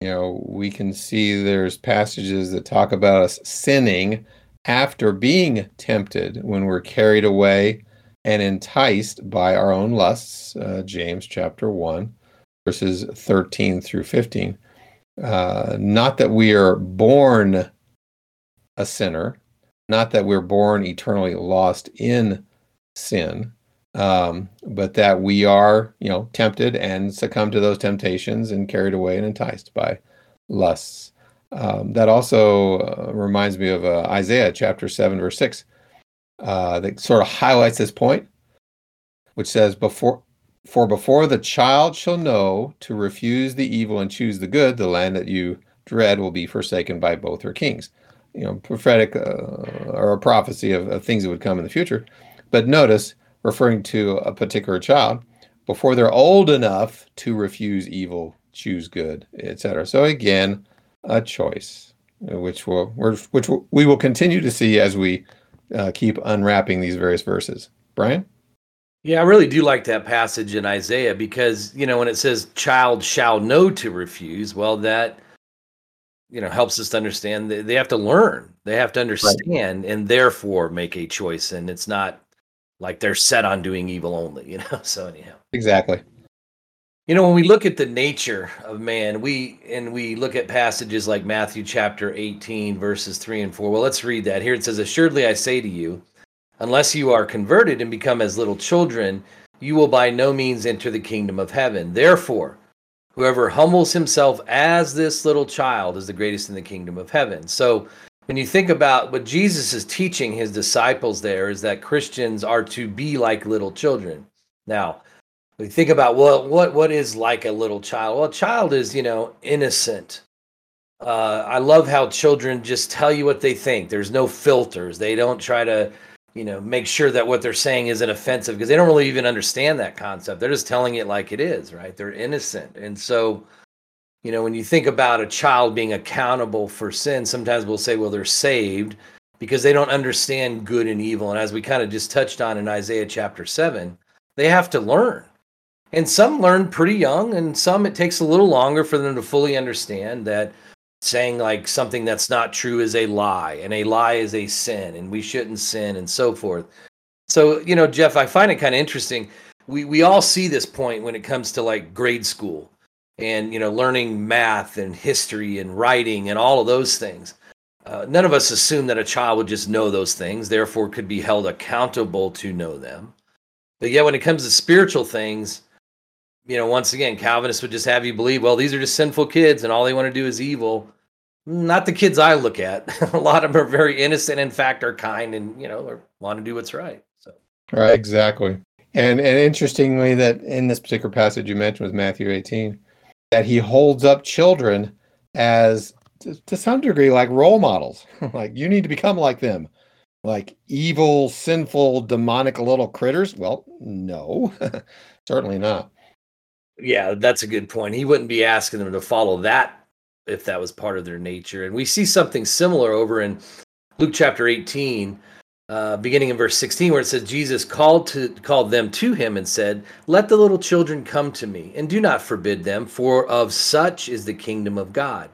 you know, we can see there's passages that talk about us sinning after being tempted when we're carried away and enticed by our own lusts, uh, James chapter 1, verses 13 through 15. Uh, not that we are born a sinner, not that we're born eternally lost in sin, um, but that we are, you know, tempted and succumb to those temptations and carried away and enticed by lusts. Um, that also uh, reminds me of uh, Isaiah chapter 7, verse 6, uh, that sort of highlights this point, which says, before, For before the child shall know to refuse the evil and choose the good, the land that you dread will be forsaken by both her kings. You know, prophetic uh, or a prophecy of, of things that would come in the future. But notice, referring to a particular child, before they're old enough to refuse evil choose good, etc. So again, a choice, which will which we will continue to see as we uh, keep unwrapping these various verses. Brian. Yeah, I really do like that passage in Isaiah because, you know, when it says child shall know to refuse, well, that, you know, helps us to understand that they have to learn. They have to understand right. and therefore make a choice. And it's not like they're set on doing evil only, you [LAUGHS] know? So, anyhow. Exactly. You know, when we look at the nature of man, we and we look at passages like Matthew chapter 18, verses 3 and 4. Well, let's read that. Here it says, Assuredly I say to you, Unless you are converted and become as little children, you will by no means enter the kingdom of heaven. Therefore, whoever humbles himself as this little child is the greatest in the kingdom of heaven. So, when you think about what Jesus is teaching his disciples there is that Christians are to be like little children. Now, we think about well, what what is like a little child? Well, a child is, you know, innocent. Uh, I love how children just tell you what they think. There's no filters. They don't try to you know make sure that what they're saying isn't offensive because they don't really even understand that concept. They're just telling it like it is right? They're innocent. And so you know when you think about a child being accountable for sin sometimes we'll say well they're saved because they don't understand good and evil. And as we kind of just touched on in isaiah chapter 7 they have to learn. And some learn pretty young and some it takes a little longer for them to fully understand that saying like something that's not true is a lie and a lie is a sin and we shouldn't sin and so forth. So, you know, Jeff, I find it kind of interesting. We we all see this point when it comes to like grade school and you know learning math and history and writing and all of those things. Uh, none of us assume that a child would just know those things, therefore could be held accountable to know them. But yet, when it comes to spiritual things, you know, once again, Calvinists would just have you believe, well, these are just sinful kids and all they want to do is evil. Not the kids I look at. [LAUGHS] a lot of them are very innocent, in fact, are kind and, you know, want to do what's right. So, right, exactly. And, and interestingly, that in this particular passage you mentioned with Matthew 18, that he holds up children as to, to some degree like role models. [LAUGHS] like you need to become like them like evil, sinful, demonic little critters? Well, no, [LAUGHS] certainly not. Yeah, that's a good point. He wouldn't be asking them to follow that if that was part of their nature. And we see something similar over in Luke chapter 18, uh, beginning in verse 16, where it says, Jesus called to called them to him and said, Let the little children come to me, and do not forbid them, for of such is the kingdom of God.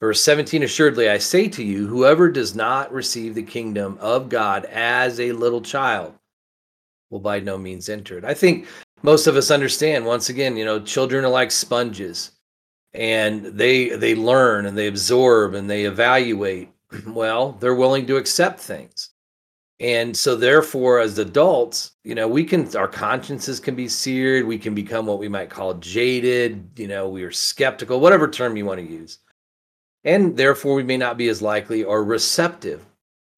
Verse 17, assuredly I say to you, whoever does not receive the kingdom of God as a little child will by no means enter it. I think most of us understand once again you know children are like sponges and they they learn and they absorb and they evaluate. [CLEARS THROAT] Well they're willing to accept things. And so therefore as adults you know we can our consciences can be seared we can become what we might call jaded you know we are skeptical whatever term you want to use. And therefore we may not be as likely or receptive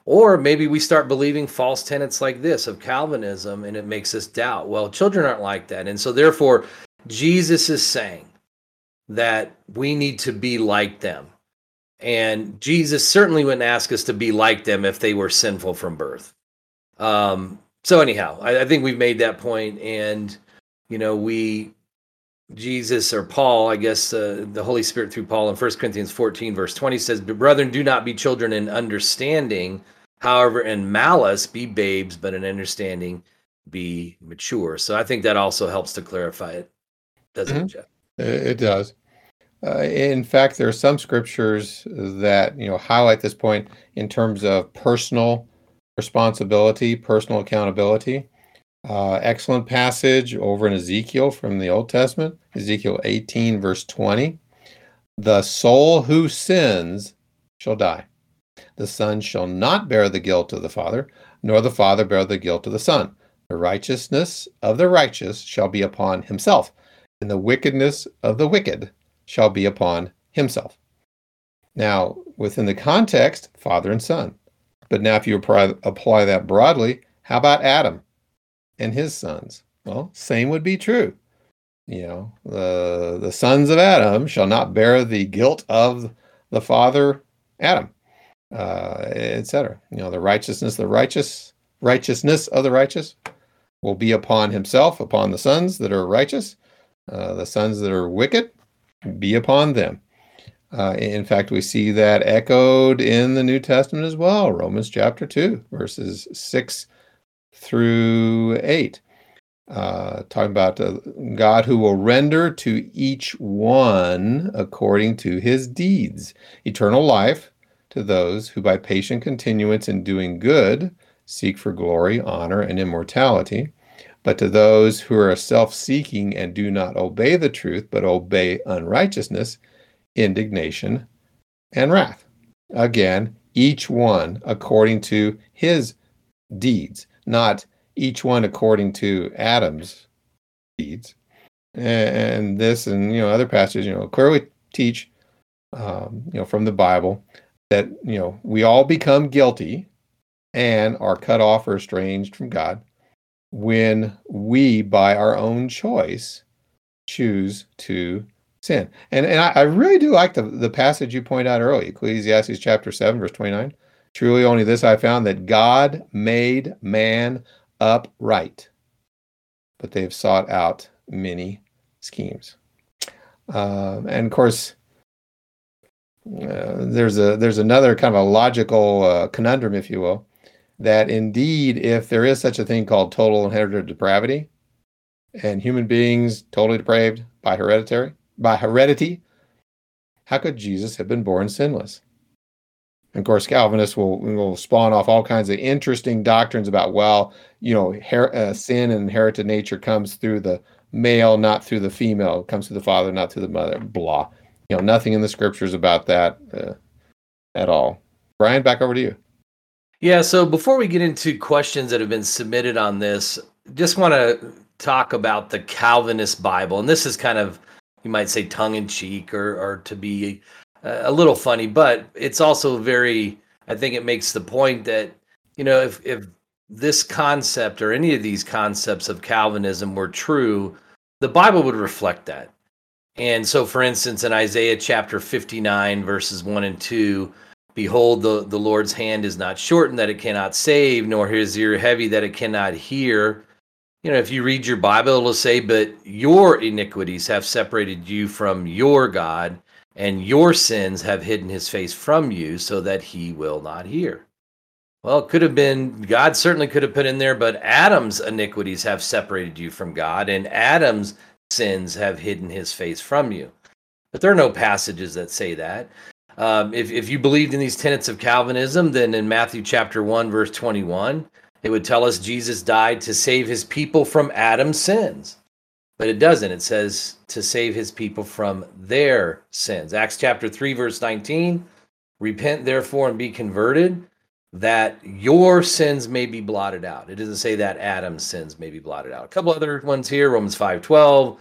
or maybe we start believing false tenets like this of Calvinism and it makes us doubt. Well, children aren't like that. And so, therefore, Jesus is saying that we need to be like them. And Jesus certainly wouldn't ask us to be like them if they were sinful from birth. Um, so, anyhow, I, I think we've made that point, and you know, we Jesus or Paul, I guess uh, the Holy Spirit through Paul in 1 Corinthians 14, verse 20 says, Brethren, do not be children in understanding, However, in malice, be babes, but in understanding, be mature. So I think that also helps to clarify it, doesn't mm-hmm. it, Jeff? It does. Uh, in fact, there are some scriptures that you know highlight this point in terms of personal responsibility, personal accountability. Uh, excellent passage over in Ezekiel from the Old Testament, Ezekiel 18, verse 20. The soul who sins shall die. The Son shall not bear the guilt of the Father, nor the Father bear the guilt of the Son. The righteousness of the righteous shall be upon himself, and the wickedness of the wicked shall be upon himself. Now, within the context, Father and Son. But now, if you apply that broadly, how about Adam and his sons? Well, same would be true. You know, the, the sons of Adam shall not bear the guilt of the father Adam uh, etc. You know, the righteousness, the righteous righteousness of the righteous will be upon himself, upon the sons that are righteous, uh, the sons that are wicked be upon them. Uh, in fact, we see that echoed in the New Testament as well, Romans chapter 2, verses 6 through 8. Uh, talking about uh, God who will render to each one according to his deeds eternal life to those who, by patient continuance in doing good, seek for glory, honor, and immortality. But to those who are self seeking and do not obey the truth, but obey unrighteousness, indignation, and wrath. Again, each one according to his deeds, not each one according to Adam's deeds. And this and you know other passages, you know, clearly teach, um, you know, from the Bible that you know we all become guilty and are cut off or estranged from God when we, by our own choice, choose to sin. And and I, I, really do like the, the passage you point out early, Ecclesiastes chapter 7, verse 29. Truly only this I found that God made man upright, but they have sought out many schemes. Um, and of course, uh, there's a there's another kind of a logical uh, conundrum, if you will, that indeed, if there is such a thing called total inherited depravity, and human beings totally depraved by hereditary by heredity, how could Jesus have been born sinless? And of course, Calvinists will will spawn off all kinds of interesting doctrines about well, you know, her, uh, sin and inherited nature comes through the male, not through the female. It comes through the father, not through the mother. Blah. You know, nothing in the scriptures about that uh, at all. Brian, back over to you. Yeah. So before we get into questions that have been submitted on this, just want to talk about the Calvinist Bible, and this is kind of you might say tongue in cheek or or to be a little funny, but it's also very. I think it makes the point that you know if if this concept or any of these concepts of Calvinism were true, the Bible would reflect that. And so, for instance, in Isaiah chapter 59, verses 1 and 2, behold, the, the Lord's hand is not shortened that it cannot save, nor his ear heavy that it cannot hear. You know, if you read your Bible, it'll say, But your iniquities have separated you from your God, and your sins have hidden his face from you so that he will not hear. Well, it could have been, God certainly could have put in there, but Adam's iniquities have separated you from God, and Adam's sins have hidden his face from you. But there are no passages that say that. Um, if, if you believed in these tenets of Calvinism, then in Matthew chapter 1, verse 21, it would tell us Jesus died to save his people from Adam's sins. But it doesn't. It says to save his people from their sins. Acts chapter 3, verse 19 Repent therefore and be converted, that your sins may be blotted out. It doesn't say that Adam's sins may be blotted out. A couple other ones here Romans 5 12.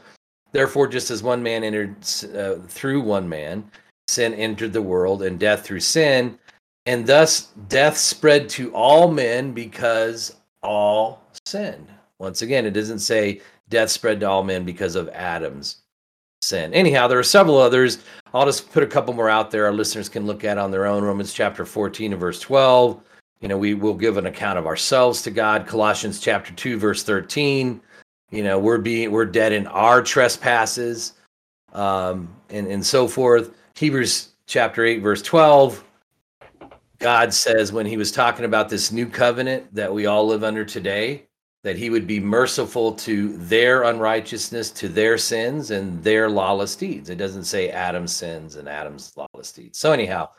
Therefore, just as one man entered uh, through one man, sin entered the world, and death through sin. And thus death spread to all men because all sinned. Once again, it doesn't say death spread to all men because of Adam's sin. Anyhow, there are several others. I'll just put a couple more out there our listeners can look at on their own. Romans chapter 14 and verse 12. You know, we will give an account of ourselves to God. Colossians chapter 2, verse 13. You know, we're being we're dead in our trespasses, um, and, and so forth. Hebrews chapter 8, verse 12. God says when he was talking about this new covenant that we all live under today, that he would be merciful to their unrighteousness, to their sins, and their lawless deeds. It doesn't say Adam's sins and Adam's lawless deeds. So, anyhow,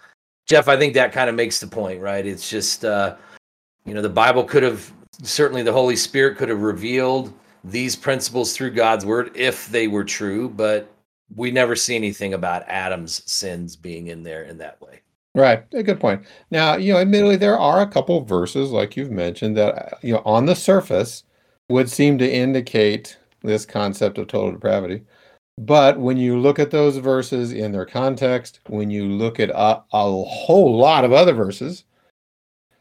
Jeff, I think that kind of makes the point, right? It's just, uh, you know, the Bible could have, certainly the Holy Spirit could have revealed these principles through God's word if they were true, but we never see anything about Adam's sins being in there in that way. Right. A good point. Now, you know, admittedly, there are a couple verses, like you've mentioned, that, you know, on the surface would seem to indicate this concept of total depravity. But when you look at those verses in their context, when you look at a, a whole lot of other verses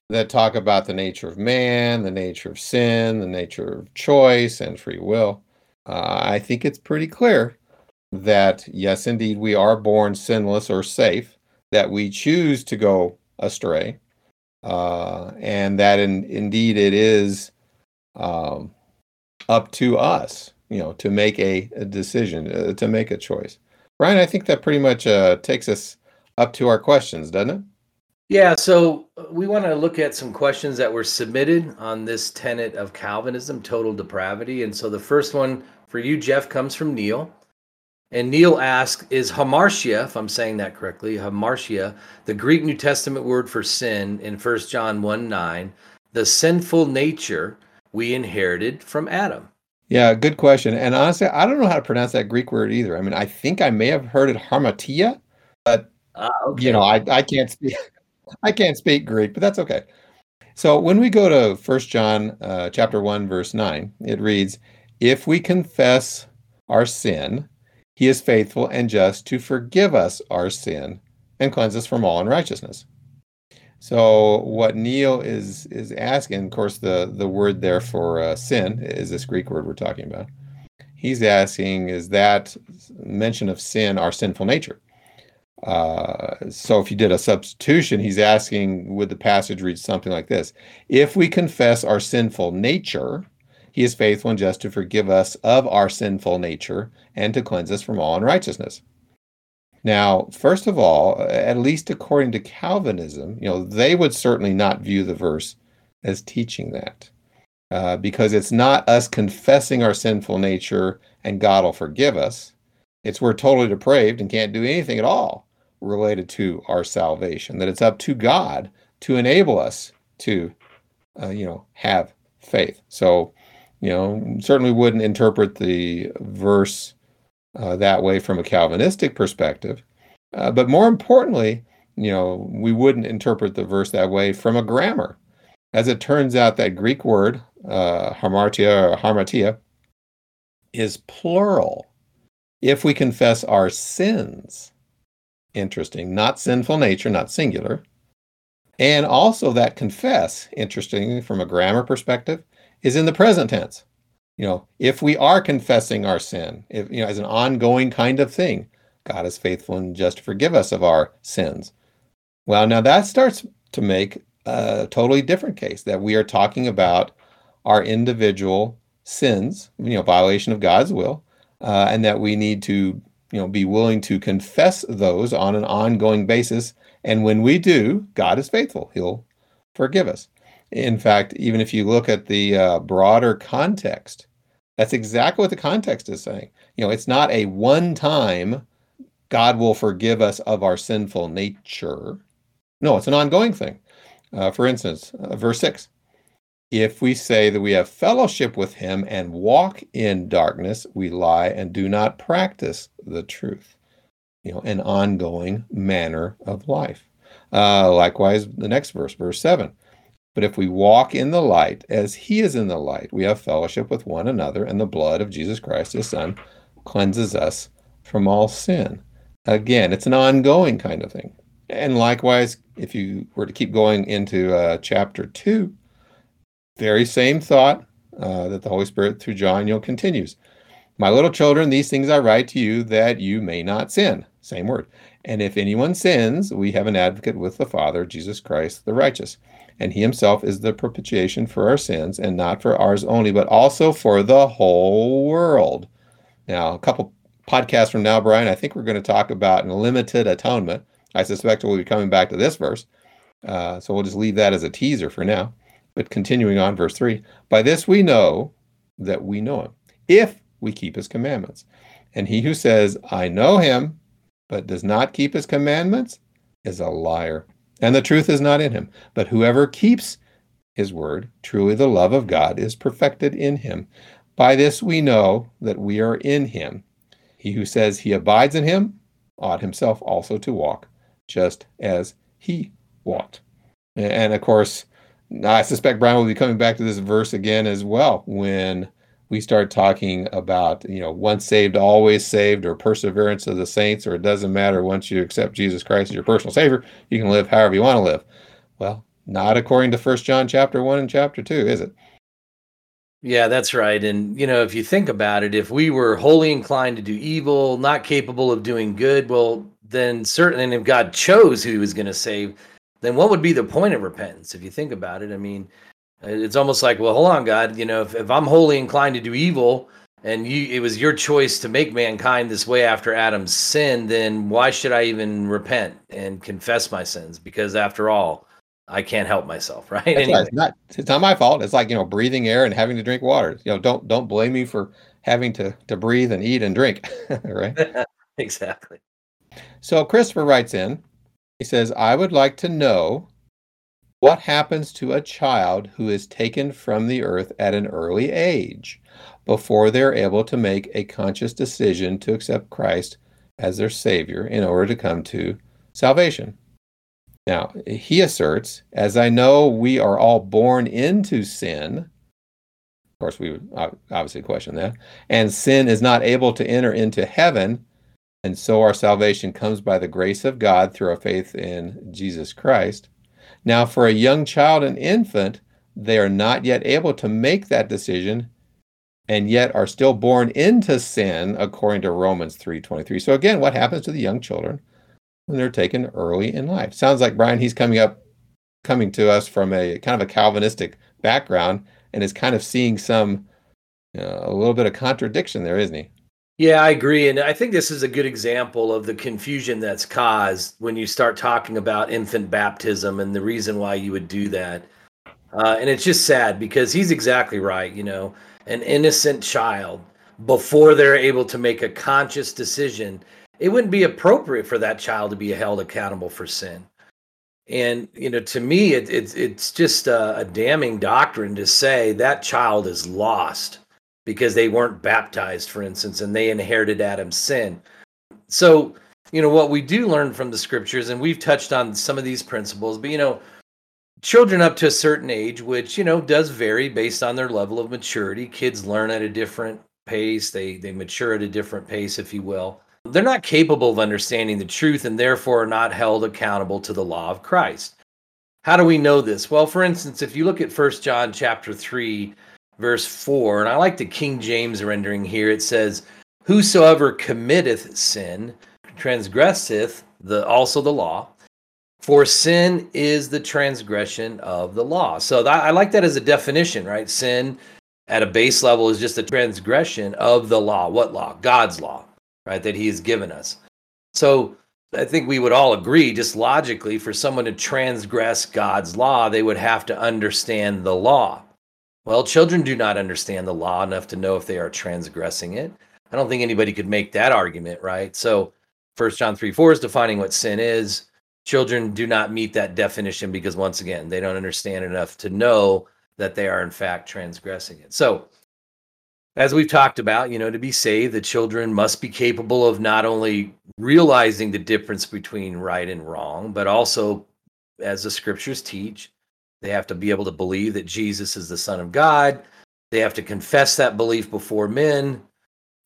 that talk about the nature of man, the nature of sin, the nature of choice and free will, uh, I think it's pretty clear that, yes, indeed, we are born sinless or safe that we choose to go astray, uh, and that in, indeed it is um, up to us, you know, to make a, a decision, uh, to make a choice. Brian, I think that pretty much uh, takes us up to our questions, doesn't it? Yeah, so uh, we want to look at some questions that were submitted on this tenet of Calvinism, total depravity. And so the first one for you, Jeff, comes from Neil. And Neil asks, is hamartia, if I'm saying that correctly, hamartia, the Greek New Testament word for sin in 1 John 1 9, the sinful nature we inherited from Adam? Yeah, good question. And honestly, I don't know how to pronounce that Greek word either. I mean, I think I may have heard it harmatia, but uh, okay. you know, I, I can't speak [LAUGHS] I can't speak Greek, but that's okay. So when we go to First John uh, chapter 1 verse 9, it reads, "If we confess our sin, he is faithful and just to forgive us our sin and cleanse us from all unrighteousness." So what Neil is is asking, of course, the the word there for uh, sin is this Greek word we're talking about. He's asking, is that mention of sin our sinful nature? Uh, so if you did a substitution, he's asking, would the passage read something like this? If we confess our sinful nature, he is faithful and just to forgive us of our sinful nature and to cleanse us from all unrighteousness. Now, first of all, at least according to Calvinism, you know, they would certainly not view the verse as teaching that. Uh, because it's not us confessing our sinful nature and God will forgive us. It's we're totally depraved and can't do anything at all related to our salvation, that it's up to God to enable us to, uh, you know, have faith. So, you know, certainly wouldn't interpret the verse uh, that way from a Calvinistic perspective. Uh, but more importantly, you know, we wouldn't interpret the verse that way from a grammar. As it turns out, that Greek word, uh, hamartia or harmatia, is plural. If we confess our sins, interesting, not sinful nature, not singular. And also that confess, interesting from a grammar perspective, is in the present tense. You know, if we are confessing our sin, if you know, as an ongoing kind of thing, God is faithful and just to forgive us of our sins. Well, now that starts to make a totally different case that we are talking about our individual sins, you know, violation of God's will, uh, and that we need to you know be willing to confess those on an ongoing basis and when we do god is faithful he'll forgive us in fact even if you look at the uh, broader context that's exactly what the context is saying you know it's not a one time god will forgive us of our sinful nature no it's an ongoing thing uh, for instance uh, verse 6 if we say that we have fellowship with him and walk in darkness, we lie and do not practice the truth. You know, an ongoing manner of life. Uh, likewise, the next verse, verse 7. But if we walk in the light as he is in the light, we have fellowship with one another, and the blood of Jesus Christ, his son, cleanses us from all sin. Again, it's an ongoing kind of thing. And likewise, if you were to keep going into uh, chapter 2, very same thought uh, that the Holy Spirit through John, you know, continues. My little children, these things I write to you that you may not sin. Same word. And if anyone sins, we have an advocate with the Father, Jesus Christ the righteous. And he himself is the propitiation for our sins, and not for ours only, but also for the whole world. Now, a couple podcasts from now, Brian, I think we're going to talk about limited atonement. I suspect we'll be coming back to this verse. Uh, so we'll just leave that as a teaser for now. But continuing on, verse 3 By this we know that we know him, if we keep his commandments. And he who says, I know him, but does not keep his commandments, is a liar, and the truth is not in him. But whoever keeps his word, truly the love of God is perfected in him. By this we know that we are in him. He who says he abides in him ought himself also to walk, just as he walked. And of course, I suspect Brian will be coming back to this verse again as well when we start talking about, you know, once saved, always saved, or perseverance of the saints, or it doesn't matter once you accept Jesus Christ as your personal Savior, you can live however you want to live. Well, not according to First John chapter one and chapter two, is it? Yeah, that's right. And you know, if you think about it, if we were wholly inclined to do evil, not capable of doing good, well, then certainly, and if God chose who He was going to save, then what would be the point of repentance if you think about it? I mean, it's almost like, well, hold on, God, you know, if, if I'm wholly inclined to do evil and you it was your choice to make mankind this way after Adam's sin, then why should I even repent and confess my sins? Because after all, I can't help myself, [LAUGHS] right? Anyway. right. It's not it's not my fault. It's like, you know, breathing air and having to drink water. You know, don't don't blame me for having to to breathe and eat and drink, [LAUGHS] right? [LAUGHS] exactly. So Christopher writes in. He says, "I would like to know what happens to a child who is taken from the earth at an early age before they're able to make a conscious decision to accept Christ as their savior in order to come to salvation?" Now, he asserts, as I know we are all born into sin, of course, we would obviously question that, and sin is not able to enter into heaven, and so our salvation comes by the grace of God through our faith in Jesus Christ. Now, for a young child and infant, they are not yet able to make that decision and yet are still born into sin according to Romans 3:23. So again, what happens to the young children? when they're taken early in life. Sounds like Brian, he's coming up, coming to us from a kind of a Calvinistic background and is kind of seeing some, you know, a little bit of contradiction there, isn't he? Yeah, I agree. And I think this is a good example of the confusion that's caused when you start talking about infant baptism and the reason why you would do that. Uh, and it's just sad because he's exactly right. You know, an innocent child, before they're able to make a conscious decision, it wouldn't be appropriate for that child to be held accountable for sin. And you know, to me, it, it's it's just a, a damning doctrine to say that child is lost because they weren't baptized, for instance, and they inherited Adam's sin. So, you know, what we do learn from the scriptures, and we've touched on some of these principles, but you know, children up to a certain age, which you know does vary based on their level of maturity. Kids learn at a different pace; they they mature at a different pace, if you will they're not capable of understanding the truth and therefore are not held accountable to the law of Christ. How do we know this? Well, for instance, if you look at First John chapter 3 verse 4, and I like the King James rendering here, it says, "Whosoever committeth sin transgresseth the also the law, for sin is the transgression of the law." So that, I like that as a definition, right? Sin at a base level is just a transgression of the law. What law? God's law right, that he has given us. So I think we would all agree, just logically, for someone to transgress God's law, they would have to understand the law. Well, children do not understand the law enough to know if they are transgressing it. I don't think anybody could make that argument, right? So, First John 3 4 is defining what sin is. Children do not meet that definition because, once again, they don't understand enough to know that they are, in fact, transgressing it. So, as we've talked about, you know, to be saved, the children must be capable of not only realizing the difference between right and wrong, but also, as the scriptures teach, they have to be able to believe that Jesus is the Son of God. They have to confess that belief before men.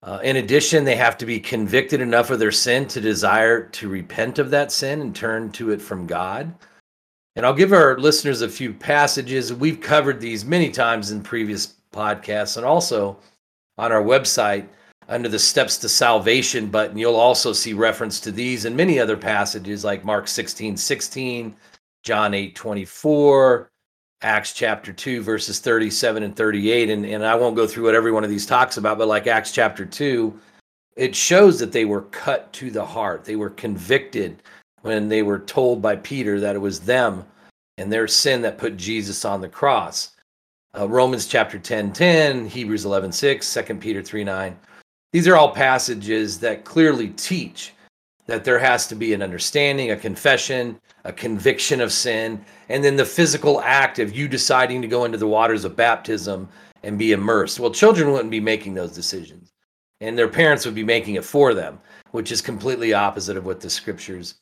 Uh, in addition, they have to be convicted enough of their sin to desire to repent of that sin and turn to it from God. And I'll give our listeners a few passages. We've covered these many times in previous podcasts, and also on our website under the steps to salvation button you'll also see reference to these and many other passages like mark 16 16 john 8 24 acts chapter 2 verses 37 and 38 and, and i won't go through what every one of these talks about but like acts chapter 2 it shows that they were cut to the heart. They were convicted when they were told by peter that it was them and their sin that put jesus on the cross. Uh, Romans chapter 10 10, Hebrews 11 6, 2 Peter 3 9. These are all passages that clearly teach that there has to be an understanding, a confession, a conviction of sin, and then the physical act of you deciding to go into the waters of baptism and be immersed. Well, children wouldn't be making those decisions, and their parents would be making it for them, which is completely opposite of what the scriptures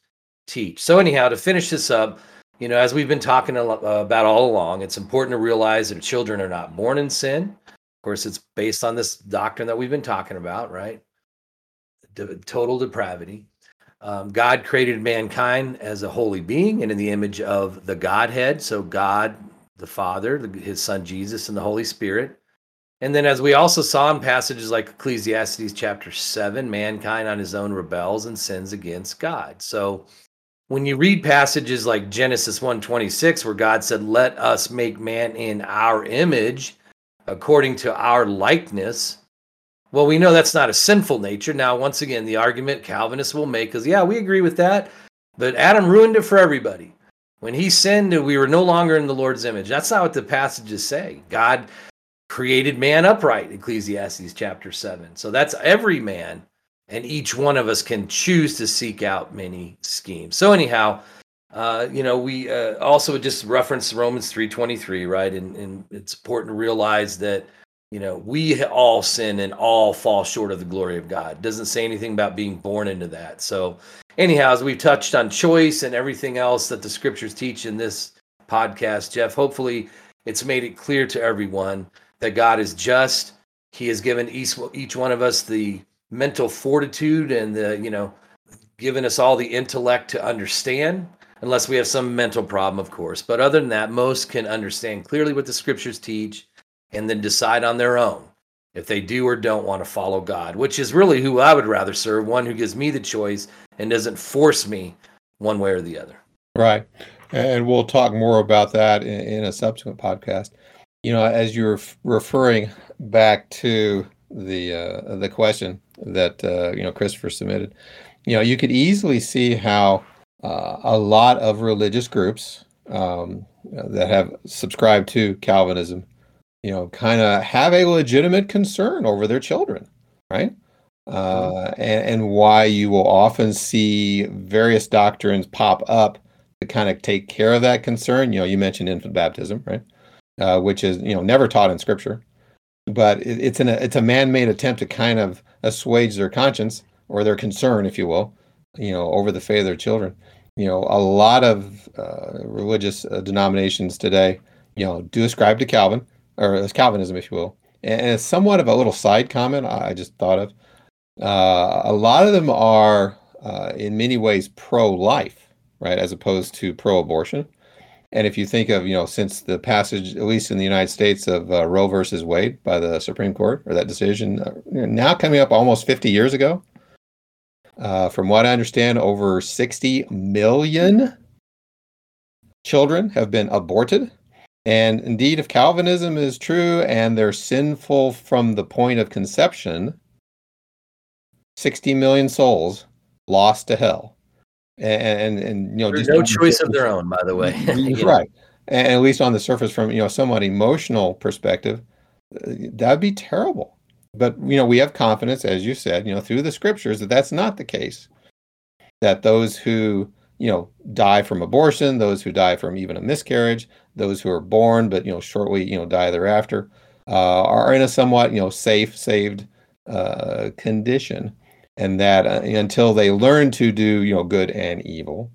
teach. So, anyhow, to finish this up, you know, as we've been talking uh, about all along, it's important to realize that children are not born in sin. Of course, it's based on this doctrine that we've been talking about, right? Total depravity. Um, God created mankind as a holy being and in the image of the Godhead. So, God, the Father, the, his Son Jesus, and the Holy Spirit. And then, as we also saw in passages like Ecclesiastes chapter 7, mankind on his own rebels and sins against God. So, when you read passages like Genesis 1:26 where God said let us make man in our image according to our likeness Well, we know that's not a sinful nature. Now, once again, the argument Calvinists will make is yeah, we agree with that, but Adam ruined it for everybody. When he sinned, we were no longer in the Lord's image. That's not what the passages say. God created man upright, Ecclesiastes chapter 7. So that's every man, and each one of us can choose to seek out many schemes. So, anyhow, uh, you know, we uh, also just reference Romans 3.23, right? And, and it's important to realize that, you know, we all sin and all fall short of the glory of God. Doesn't say anything about being born into that. So, anyhow, as we've touched on choice and everything else that the scriptures teach in this podcast, Jeff, hopefully it's made it clear to everyone that God is just. He has given each, one of us the mental fortitude and the, you know, given us all the intellect to understand unless we have some mental problem, of course. But other than that, most can understand clearly what the scriptures teach and then decide on their own if they do or don't want to follow God, which is really who I would rather serve one who gives me the choice and doesn't force me one way or the other. Right. And we'll talk more about that in, in a subsequent podcast. You know, as you're referring back to the uh, the question that uh, you know Christopher submitted, you know, you could easily see how uh, a lot of religious groups um, that have subscribed to Calvinism, you know, kind of have a legitimate concern over their children, right? Uh, and, and, why you will often see various doctrines pop up to kind of take care of that concern. You know, you mentioned infant baptism, right? Uh, which is you know never taught in Scripture, but it, it's an it's a man-made attempt to kind of assuage their conscience or their concern, if you will, you know, over the fate of their children you know, a lot of uh, religious uh, denominations today, you know, do ascribe to Calvin or as Calvinism, if you will. And, it's somewhat of a little side comment I just thought of. Uh, a lot of them are, uh, in many ways, pro-life, right, as opposed to pro-abortion. And if you think of, you know, since the passage, at least in the United States, of uh, Roe versus Wade by the Supreme Court, or that decision, uh, now coming up almost 50 years ago, uh, from what I understand, over 60 million children have been aborted. And indeed, if Calvinism is true and they're sinful from the point of conception, 60 million souls lost to hell. And, and, and you know, There's no choice of their own, by the way. [LAUGHS] right. And at least on the surface, from you know, somewhat emotional perspective, uh, that'd be terrible. But you know, we have confidence, as you said, you know, through the scriptures that that's not the case. That those who you know die from abortion, those who die from even a miscarriage, those who are born but you know shortly you know die thereafter, uh, are in a somewhat you know safe, saved uh, condition, and that uh, until they learn to do you know good and evil,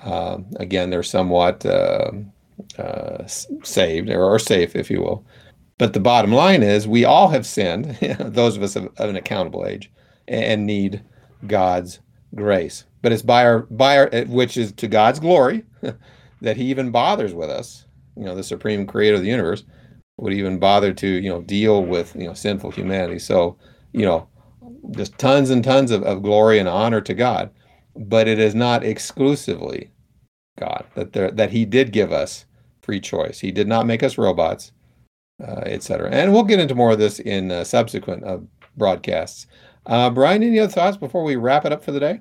um, again they're somewhat um, uh, saved or, or safe, if you will. But the bottom line is, we all have sinned, [LAUGHS] those of us of, of, an accountable age, and need God's grace. But it's by our, by our, which is to God's glory, [LAUGHS] that He even bothers with us. You know, the supreme Creator of the universe would even bother to, you know, deal with you know sinful humanity. So, you know, just tons and tons of, of glory and honor to God. But it is not exclusively God that there that He did give us free choice. He did not make us robots uh, etc. And we'll get into more of this in uh, subsequent uh, broadcasts. Uh, Brian, any other thoughts before we wrap it up for the day?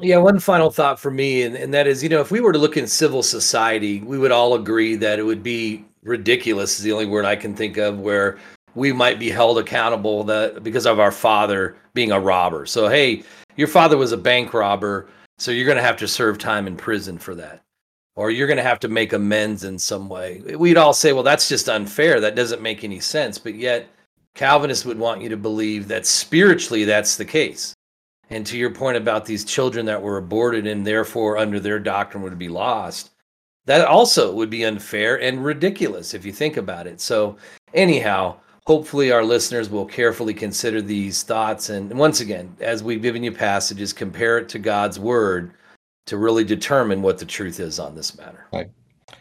Yeah, one final thought for me, and, and that is, you know, if we were to look in civil society, we would all agree that it would be ridiculous, is the only word I can think of, where we might be held accountable that because of our father being a robber. So, hey, your father was a bank robber, so you're going to have to serve time in prison for that or you're going to have to make amends in some way. We'd all say, well, that's just unfair. That doesn't make any sense. But yet, Calvinists would want you to believe that spiritually that's the case. And to your point about these children that were aborted and therefore under their doctrine would be lost, that also would be unfair and ridiculous if you think about it. So, anyhow, hopefully our listeners will carefully consider these thoughts. And once again, as we've given you passages, compare it to God's word to really determine what the truth is on this matter. Right.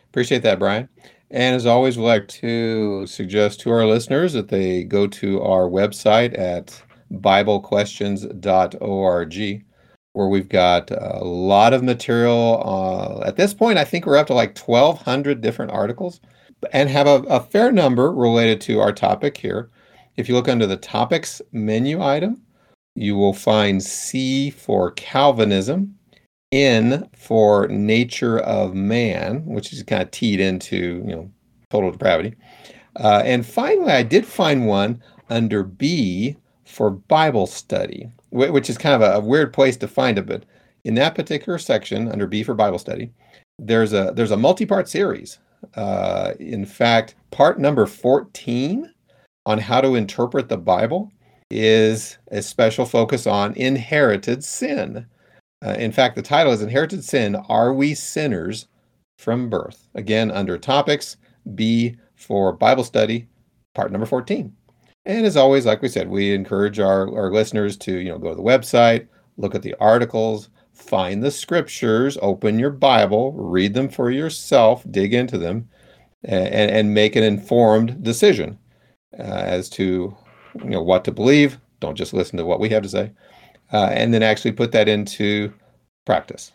Appreciate that, Brian. And as always, we'd like to suggest to our listeners that they go to our website at BibleQuestions.org, where we've got a lot of material. Uh, at this point, I think we're up to like 1,200 different articles and have a, a fair number related to our topic here. If you look under the topics menu item, you will find C for Calvinism, N for nature of man, which is kind of teed into, you know, total depravity. Uh, and finally, I did find one under B for Bible study, which is kind of a, weird place to find it. But in that particular section, under B for Bible study, there's a there's a multi-part series. Uh, in fact, part number 14 on how to interpret the Bible is a special focus on inherited sin. Uh, in fact, the title is Inherited Sin Are We Sinners from Birth? Again, under topics, B for Bible study, part number 14. And as always, like we said, we encourage our, our listeners to you know go to the website, look at the articles, find the scriptures, open your Bible, read them for yourself, dig into them, and, and make an informed decision uh, as to you know what to believe. Don't just listen to what we have to say uh, and then actually put that into practice.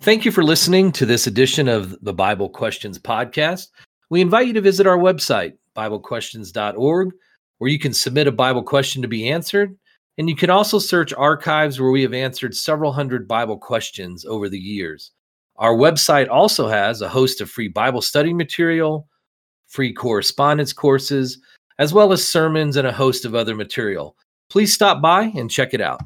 Thank you for listening to this edition of the Bible Questions podcast. We invite you to visit our website, BibleQuestions.org, where you can submit a Bible question to be answered. And you can also search archives where we have answered several hundred Bible questions over the years. Our website also has a host of free Bible study material, free correspondence courses, as well as sermons and a host of other material. Please stop by and check it out.